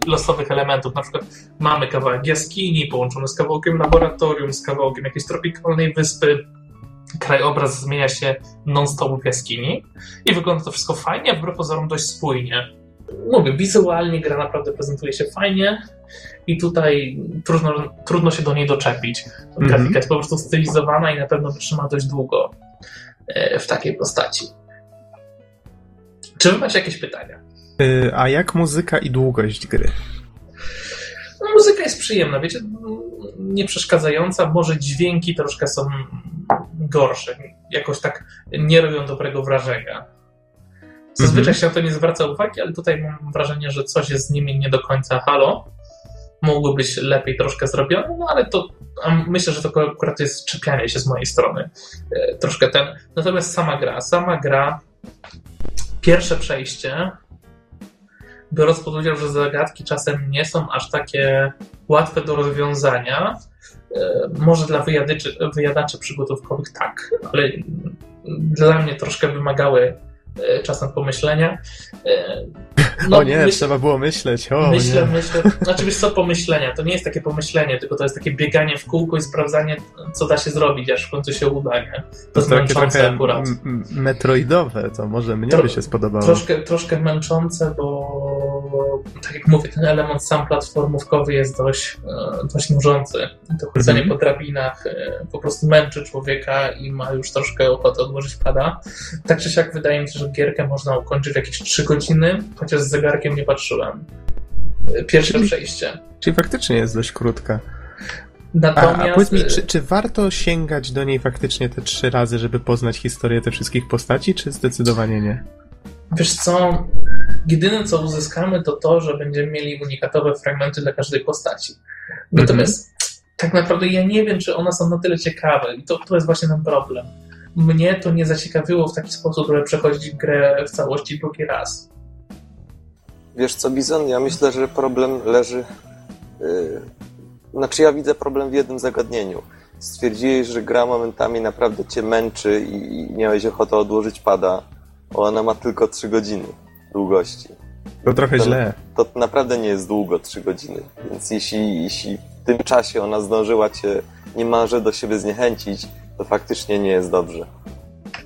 losowych elementów. Na przykład mamy kawałek jaskini połączony z kawałkiem laboratorium, z kawałkiem jakiejś tropikalnej wyspy, krajobraz zmienia się non-stop w jaskini i wygląda to wszystko fajnie, a wbrew pozorom dość spójnie. Mówię, wizualnie gra naprawdę prezentuje się fajnie i tutaj trudno, trudno się do niej doczepić. Grafika mm -hmm. jest po prostu stylizowana i na pewno wytrzyma dość długo e, w takiej postaci. Czy wy macie jakieś pytania? E, a jak muzyka i długość gry? No, muzyka jest przyjemna, wiecie, nie przeszkadzająca, może dźwięki troszkę są gorsze, jakoś tak nie robią dobrego wrażenia. Zazwyczaj mhm. się na to nie zwraca uwagi, ale tutaj mam wrażenie, że coś jest z nimi nie do końca halo. Mogło być lepiej troszkę zrobione, no ale to myślę, że to akurat jest czepianie się z mojej strony. E, troszkę ten. Natomiast sama gra, sama gra, pierwsze przejście, biorąc pod uwagę, że zagadki czasem nie są aż takie łatwe do rozwiązania, E, może dla wyjadaczy, wyjadaczy przygotówkowych tak, ale dla mnie troszkę wymagały czasem pomyślenia. E, no, o nie, myśl, trzeba było myśleć. O, myślę, nie. myślę. Znaczy, wiesz co, pomyślenia. To nie jest takie pomyślenie, tylko to jest takie bieganie w kółko i sprawdzanie, co da się zrobić, aż w końcu się uda. Nie? To, to jest męczące akurat. metroidowe, to może mnie Tro by się spodobało. Troszkę, troszkę męczące, bo tak jak mówię, ten element sam platformówkowy jest dość, e, dość nużący. To chodzenie mm -hmm. po drabinach e, po prostu męczy człowieka i ma już troszkę ochotę odłożyć pada. Tak czy siak wydaje mi się, że gierkę można ukończyć w jakieś 3 godziny, chociaż z zegarkiem nie patrzyłem. Pierwsze czyli, przejście. Czyli faktycznie jest dość krótka. Natomiast... A, a powiedz mi, czy, czy, warto sięgać do niej faktycznie te trzy razy, żeby poznać historię tych wszystkich postaci, czy zdecydowanie nie? Wiesz co, jedyne co uzyskamy to to, że będziemy mieli unikatowe fragmenty dla każdej postaci. Natomiast mm -hmm. tak naprawdę ja nie wiem, czy one są na tyle ciekawe i to, to jest właśnie ten problem. Mnie to nie zaciekawiło w taki sposób, żeby przechodzić grę w całości drugi raz. Wiesz co, Bizon, ja myślę, że problem leży. Yy... Znaczy, ja widzę problem w jednym zagadnieniu. Stwierdziłeś, że gra momentami naprawdę cię męczy i miałeś ochotę odłożyć pada. Ona ma tylko 3 godziny długości. To trochę to, źle. To naprawdę nie jest długo 3 godziny. Więc jeśli, jeśli w tym czasie ona zdążyła cię niemalże do siebie zniechęcić, to faktycznie nie jest dobrze.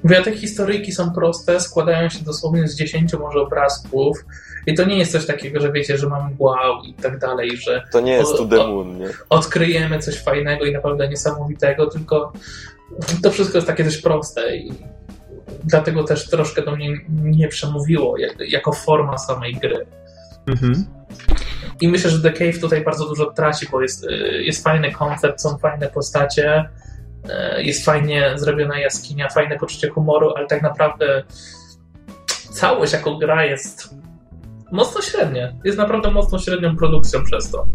Mówię, te historyjki są proste, składają się dosłownie z 10 może obrazków i to nie jest coś takiego, że wiecie, że mam wow i tak dalej, że To nie jest the moon, nie? odkryjemy coś fajnego i naprawdę niesamowitego, tylko to wszystko jest takie dość proste i dlatego też troszkę do mnie nie przemówiło jak, jako forma samej gry. Mhm. I myślę, że The Cave tutaj bardzo dużo traci, bo jest, y, jest fajny koncept, są fajne postacie, jest fajnie zrobiona jaskinia, fajne poczucie humoru, ale tak naprawdę całość jako gra jest mocno średnia. Jest naprawdę mocno średnią produkcją przez to.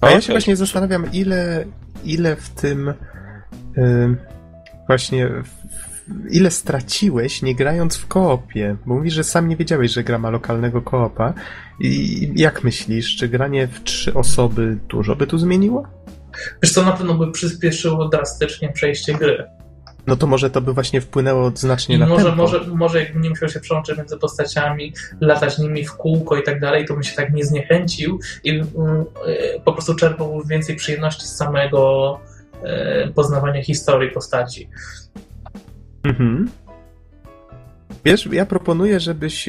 A ja się właśnie zastanawiam, ile, ile w tym ym, właśnie w, ile straciłeś nie grając w koopie? Bo mówisz, że sam nie wiedziałeś, że gra ma lokalnego koopa. I jak myślisz, czy granie w trzy osoby dużo by tu zmieniło? Wiesz co, na pewno by przyspieszyło drastycznie przejście gry. No to może to by właśnie wpłynęło znacznie I na może, tempo. może, może jakbym nie musiał się przełączyć między postaciami, latać nimi w kółko i tak dalej, to bym się tak nie zniechęcił i mm, y, po prostu czerpał więcej przyjemności z samego y, poznawania historii postaci. Mhm. Wiesz, ja proponuję, żebyś.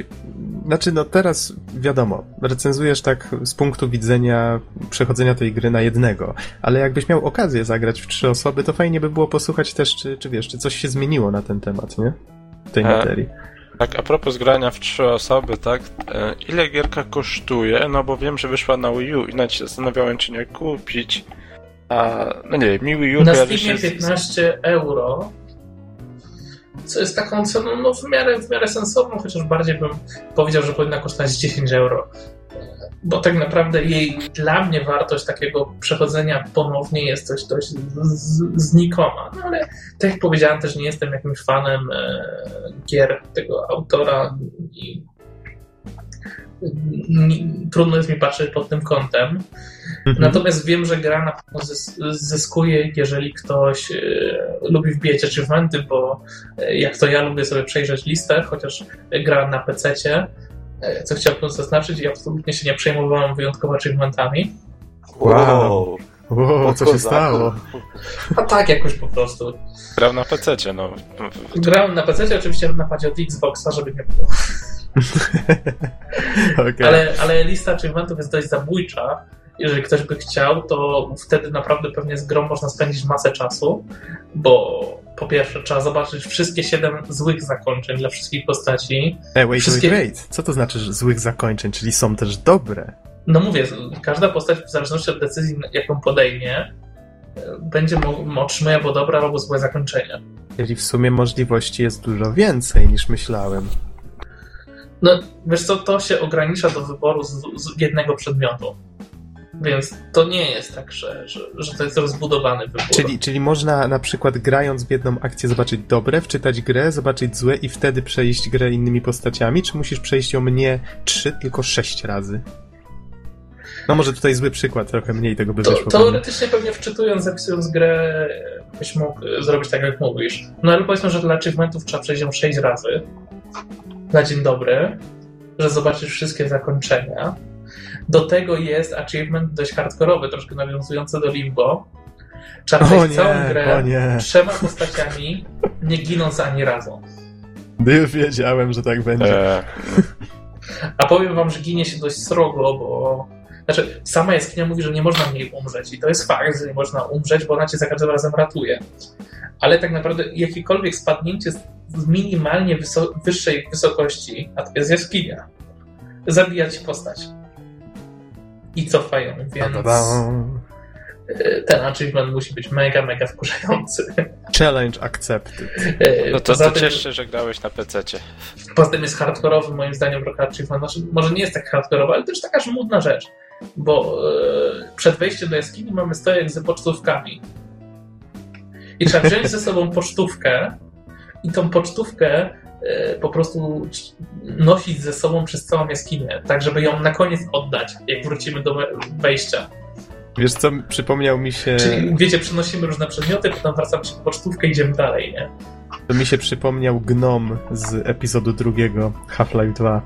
Znaczy, no teraz wiadomo, recenzujesz tak z punktu widzenia przechodzenia tej gry na jednego, ale jakbyś miał okazję zagrać w trzy osoby, to fajnie by było posłuchać też, czy, czy wiesz, czy coś się zmieniło na ten temat, nie? W tej E, materii. Tak, a propos grania w trzy osoby, tak? e, Ile gierka kosztuje? No bo wiem, że wyszła na Wii U i nawet się zastanawiałem, czy nie kupić. A, no nie mi Wii U Na Steamie się z- 15 euro, co jest taką ceną no, w, miarę, w miarę sensowną, chociaż bardziej bym powiedział, że powinna kosztować 10 euro. Bo tak naprawdę jej dla mnie wartość takiego przechodzenia ponownie jest coś dość znikoma. No ale tak jak powiedziałem, też nie jestem jakimś fanem e, gier tego autora i trudno jest mi patrzeć pod tym kątem. Mhm. Natomiast wiem, że gra na pewno zys- zyskuje, jeżeli ktoś e, lubi wbijać achievementy, bo e, jak to ja lubię sobie przejrzeć listę, chociaż gra na PC-cie, e, co chciałbym zaznaczyć, i absolutnie się nie przejmowałem wyjątkowo achievementami. Wow. O, co się stało? A tak jakoś po prostu. grał na PC, no. Grałem na PC, oczywiście napadzie od Xboxa, żeby nie było. Okej. Ale, ale lista achievementów jest dość zabójcza. Jeżeli ktoś by chciał, to wtedy naprawdę pewnie z grą można spędzić masę czasu, bo po pierwsze trzeba zobaczyć wszystkie siedem złych zakończeń dla wszystkich postaci. E, wait, wszystkie- wait, wait. Co to znaczy, że złych zakończeń? Czyli są też dobre. No mówię, każda postać w zależności od decyzji, jaką podejmie, e, będzie otrzymuje albo dobre, albo złe zakończenie. Czyli w sumie możliwości jest dużo więcej niż myślałem. No, wiesz co, to się ogranicza do wyboru z, z jednego przedmiotu. Więc to nie jest tak, że, że, że to jest rozbudowany wybór. Czyli, czyli można na przykład grając w jedną akcję zobaczyć dobre, wczytać grę, zobaczyć złe i wtedy przejść grę innymi postaciami, czy musisz przejść ją nie trzy, tylko sześć razy? No może tutaj zły przykład, trochę mniej tego by To, wyszło. teoretycznie pewnie wczytując, zapisując grę, byś mógł e, zrobić tak, jak mówisz. No ale powiedzmy, że dla achievementów trzeba przejść ją 6 razy na dzień dobry, że zobaczysz wszystkie zakończenia. Do tego jest achievement dość hardkorowy, troszkę nawiązujący do Limbo. Trzeba przejść całą grę trzema postaciami, nie ginąc ani razu. Już wiedziałem, że tak będzie. A powiem wam, że ginie się dość srogo, bo. Znaczy, sama jaskinia mówi, że nie można w niej umrzeć. I to jest fakt, że nie można umrzeć, bo ona cię za każdym razem ratuje. Ale tak naprawdę jakiekolwiek spadnięcie z z minimalnie wyso- wyższej wysokości, a to jest jaskinia, zabija ci postać. I cofają, więc e, ten achievement musi być mega, mega wkurzający. Challenge accepted. E, no to, poza to tym- cieszę się, że grałeś na PC-cie. Poza tym jest hardkorowy, moim zdaniem, Rock Achievement. Znaczy, może nie jest tak hardkorowy, ale też taka żmudna rzecz. Bo e, przed wejściem do jaskini mamy stojak z pocztówkami. I trzeba wziąć ze sobą pocztówkę i tą pocztówkę po prostu nosić ze sobą przez całą jaskinię, tak żeby ją na koniec oddać, jak wrócimy do we- wejścia. Wiesz co, przypomniał mi się... Czyli wiecie, przenosimy różne przedmioty, potem wracamy się po pocztówkę i idziemy dalej, nie? To mi się przypomniał gnom z epizodu drugiego Half-Life 2.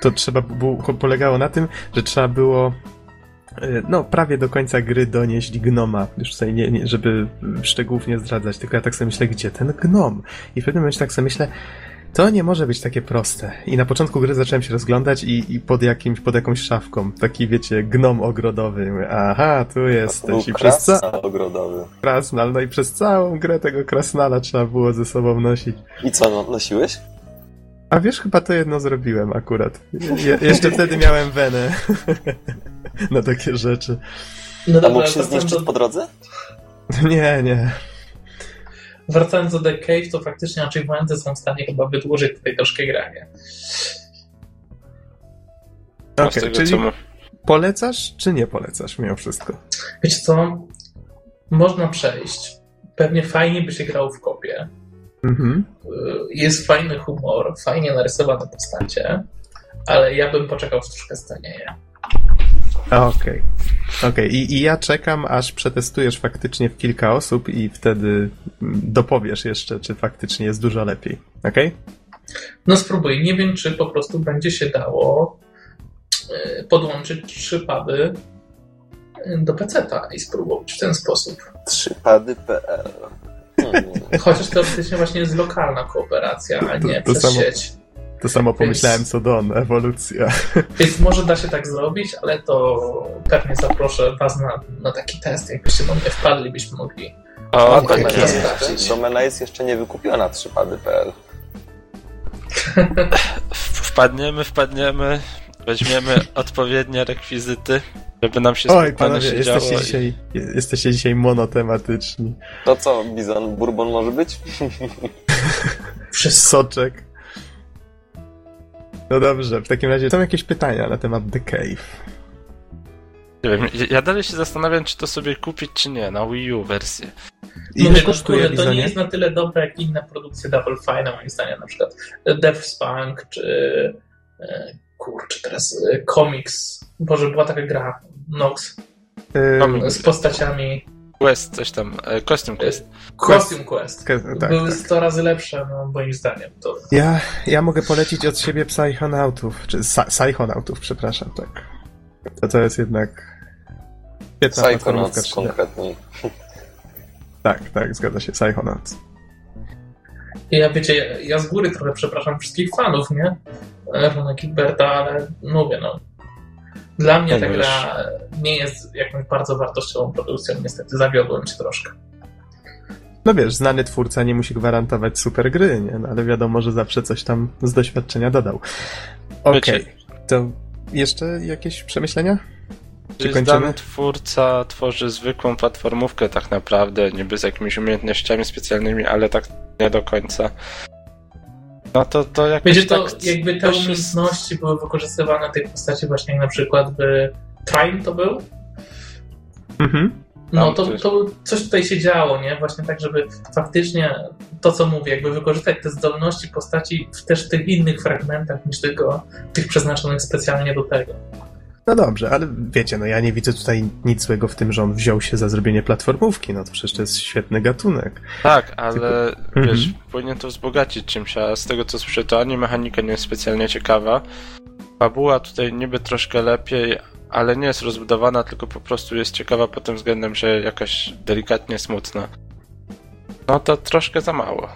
To trzeba było, polegało na tym, że trzeba było y, no, prawie do końca gry donieść gnoma. Już tutaj nie, nie, żeby szczegółów nie zdradzać, tylko ja tak sobie myślę, gdzie ten gnom? I w pewnym momencie tak sobie myślę, to nie może być takie proste. I na początku gry zacząłem się rozglądać i, i pod, jakimś, pod jakąś szafką, taki wiecie, gnom ogrodowy. Mówię, Aha, tu jesteś. I przez ca... Krasnal ogrodowy. Krasnal, no i przez całą grę tego krasnala trzeba było ze sobą nosić. I co, no, nosiłeś? A wiesz, chyba to jedno zrobiłem akurat. Je, jeszcze wtedy miałem wenę na takie rzeczy. No A dobra, mógł się zniszczyć do, po drodze? Nie, nie. Wracając do The Cave, to faktycznie achievementy są w stanie chyba wydłużyć tutaj troszkę granie. Okej, tego, czyli co polecasz, czy nie polecasz mimo wszystko? Wiecie co? Można przejść. Pewnie fajnie by się grało w kopie. Mhm. Jest fajny humor, fajnie narysowane postacie, ale ja bym poczekał w troszkę stanieje. Okej. Okej, I, i ja czekam, aż przetestujesz faktycznie w kilka osób i wtedy mm, dopowiesz jeszcze, czy faktycznie jest dużo lepiej. Okej? No spróbuj. Nie wiem, czy po prostu będzie się dało e, podłączyć trzy pady e, do PC-ta i spróbować w ten sposób. Trzypady.pl. Chociaż teoretycznie właśnie jest lokalna kooperacja, a nie To- to przez samo. sieć. To samo pomyślałem co Don, ewolucja. Więc może da się tak zrobić, ale to pewnie zaproszę Was na, na taki test. Jakbyście do mnie wpadli, byśmy mogli. O, Okej, tak jest. Domena jest jeszcze nie wykupiona trzypady.pl Wpadniemy, wpadniemy, weźmiemy odpowiednie rekwizyty, żeby nam się Oj, panowie, się jesteście działo. i- dzisiaj, jesteście dzisiaj monotematyczni. To co, Bizon, Bourbon może być? Wszystko. Soczek. No dobrze, w takim razie są jakieś pytania na temat The Cave. Nie wiem, ja- dalej się zastanawiam, czy to sobie kupić, czy nie, na Wii U wersję. Ile Mówię, no, kosztuje kurde, To nie jest na tyle dobre jak inne produkcje Double Fine, moim zdaniem, na przykład Death Spunk, czy e, kurczę, teraz e, Comics. Boże, była taka gra, Nox, z postaciami Quest, coś tam, e, Costume Quest. Costume Quest. Ke- tak, Były tak. 100 razy lepsze, no, moim zdaniem. To Ja, ja mogę polecić od siebie Psychonautów, czy Psychonautów, przepraszam, tak. To to jest jednak świetna platformówka Psychonauts 3D. konkretniej. Tak, tak, zgadza się, Psychonauts. Ja wiecie, ja z góry trochę przepraszam wszystkich fanów, nie? Rona Gilberta, ale mówię, no. Dla mnie ta No gra nie jest jakąś bardzo wartościową produkcją, niestety zawiodłem się troszkę. No wiesz, znany twórca nie musi gwarantować super gry, nie? No, ale wiadomo, że zawsze coś tam z doświadczenia dodał. Okej, Wiecie- to jeszcze jakieś przemyślenia? Czy kończymy? twórca tworzy zwykłą platformówkę tak naprawdę, niby z jakimiś umiejętnościami specjalnymi, ale tak nie do końca. No to, to jakoś Wiecie, to tak... jakby te umiejętności były wykorzystywane tych postaci właśnie jak na przykład w Trine to był? Mhm. No Tam to, coś- to coś tutaj się działo, nie? Właśnie tak, żeby faktycznie to, co mówię, jakby wykorzystać te zdolności postaci w też tych innych fragmentach niż tylko tych przeznaczonych specjalnie do tego. No dobrze, ale wiecie, no ja nie widzę tutaj nic złego w tym, że on wziął się za zrobienie platformówki, no to przecież to jest świetny gatunek. Tak, ale Mhm. wiesz, powinien to wzbogacić czymś, a z tego co słyszę, to ani mechanika nie jest specjalnie ciekawa. Fabuła tutaj niby troszkę lepiej, ale nie jest rozbudowana, tylko po prostu jest ciekawa pod tym względem, że jakaś delikatnie smutna. No to troszkę za mało.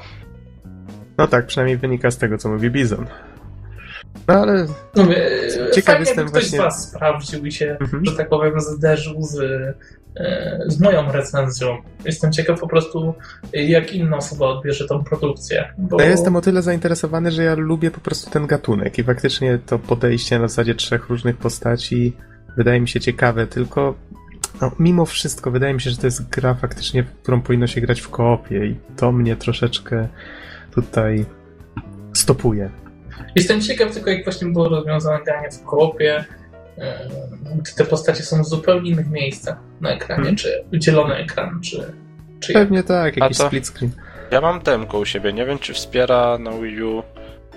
No tak, przynajmniej wynika z tego, co mówi Bizon. No ale... Mówię, Ciekaw fajnie, jestem ktoś właśnie- z Was sprawdził i się, Mhm. że tak powiem, zderzył z, e, z moją recenzją. Jestem ciekaw po prostu, jak inna osoba odbierze tą produkcję. Bo... No ja jestem o tyle zainteresowany, że ja lubię po prostu ten gatunek i faktycznie to podejście na zasadzie trzech różnych postaci wydaje mi się ciekawe, tylko no, mimo wszystko wydaje mi się, że to jest gra faktycznie, w którą powinno się grać w koopie i to mnie troszeczkę tutaj stopuje. Jestem ciekaw tylko, jak właśnie było rozwiązane granie w koopie, e, gdy te postacie są w zupełnie innych miejscach na ekranie, Mhm. czy dzielony ekran, czy, czy jak. Pewnie tak, jakiś to- split screen. Ja mam demko u siebie, nie wiem czy wspiera na Wii U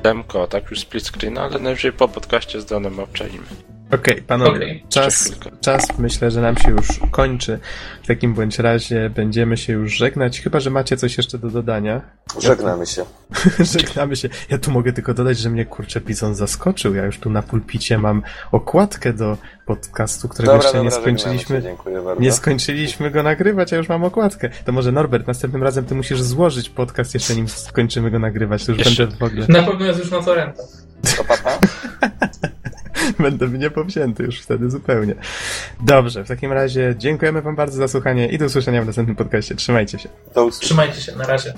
demko, tak już split screen, ale najwyżej po podcaście z Donem obczajmy. Okej, panowie, Okej. czas, czas myślę, że nam się już kończy. W takim bądź razie będziemy się już żegnać, chyba że macie coś jeszcze do dodania. Żegnamy się. Żegnamy się. Ja tu mogę tylko dodać, że mnie kurczę Pizon zaskoczył. Ja już tu na pulpicie mam okładkę do podcastu, którego Dobra, jeszcze dobra, nie skończyliśmy. się, dziękuję bardzo. Nie skończyliśmy go nagrywać, a już mam okładkę. To może Norbert, następnym razem ty musisz złożyć podcast jeszcze nim skończymy go nagrywać. To już Jeszcze. będę w ogóle. Na pewno jest już na torrentach. To papa? Będę mnie powzięty już wtedy zupełnie. Dobrze, w takim razie dziękujemy wam bardzo za słuchanie i do usłyszenia w następnym podcaście. Trzymajcie się. Do usłyszenia. Trzymajcie się, na razie.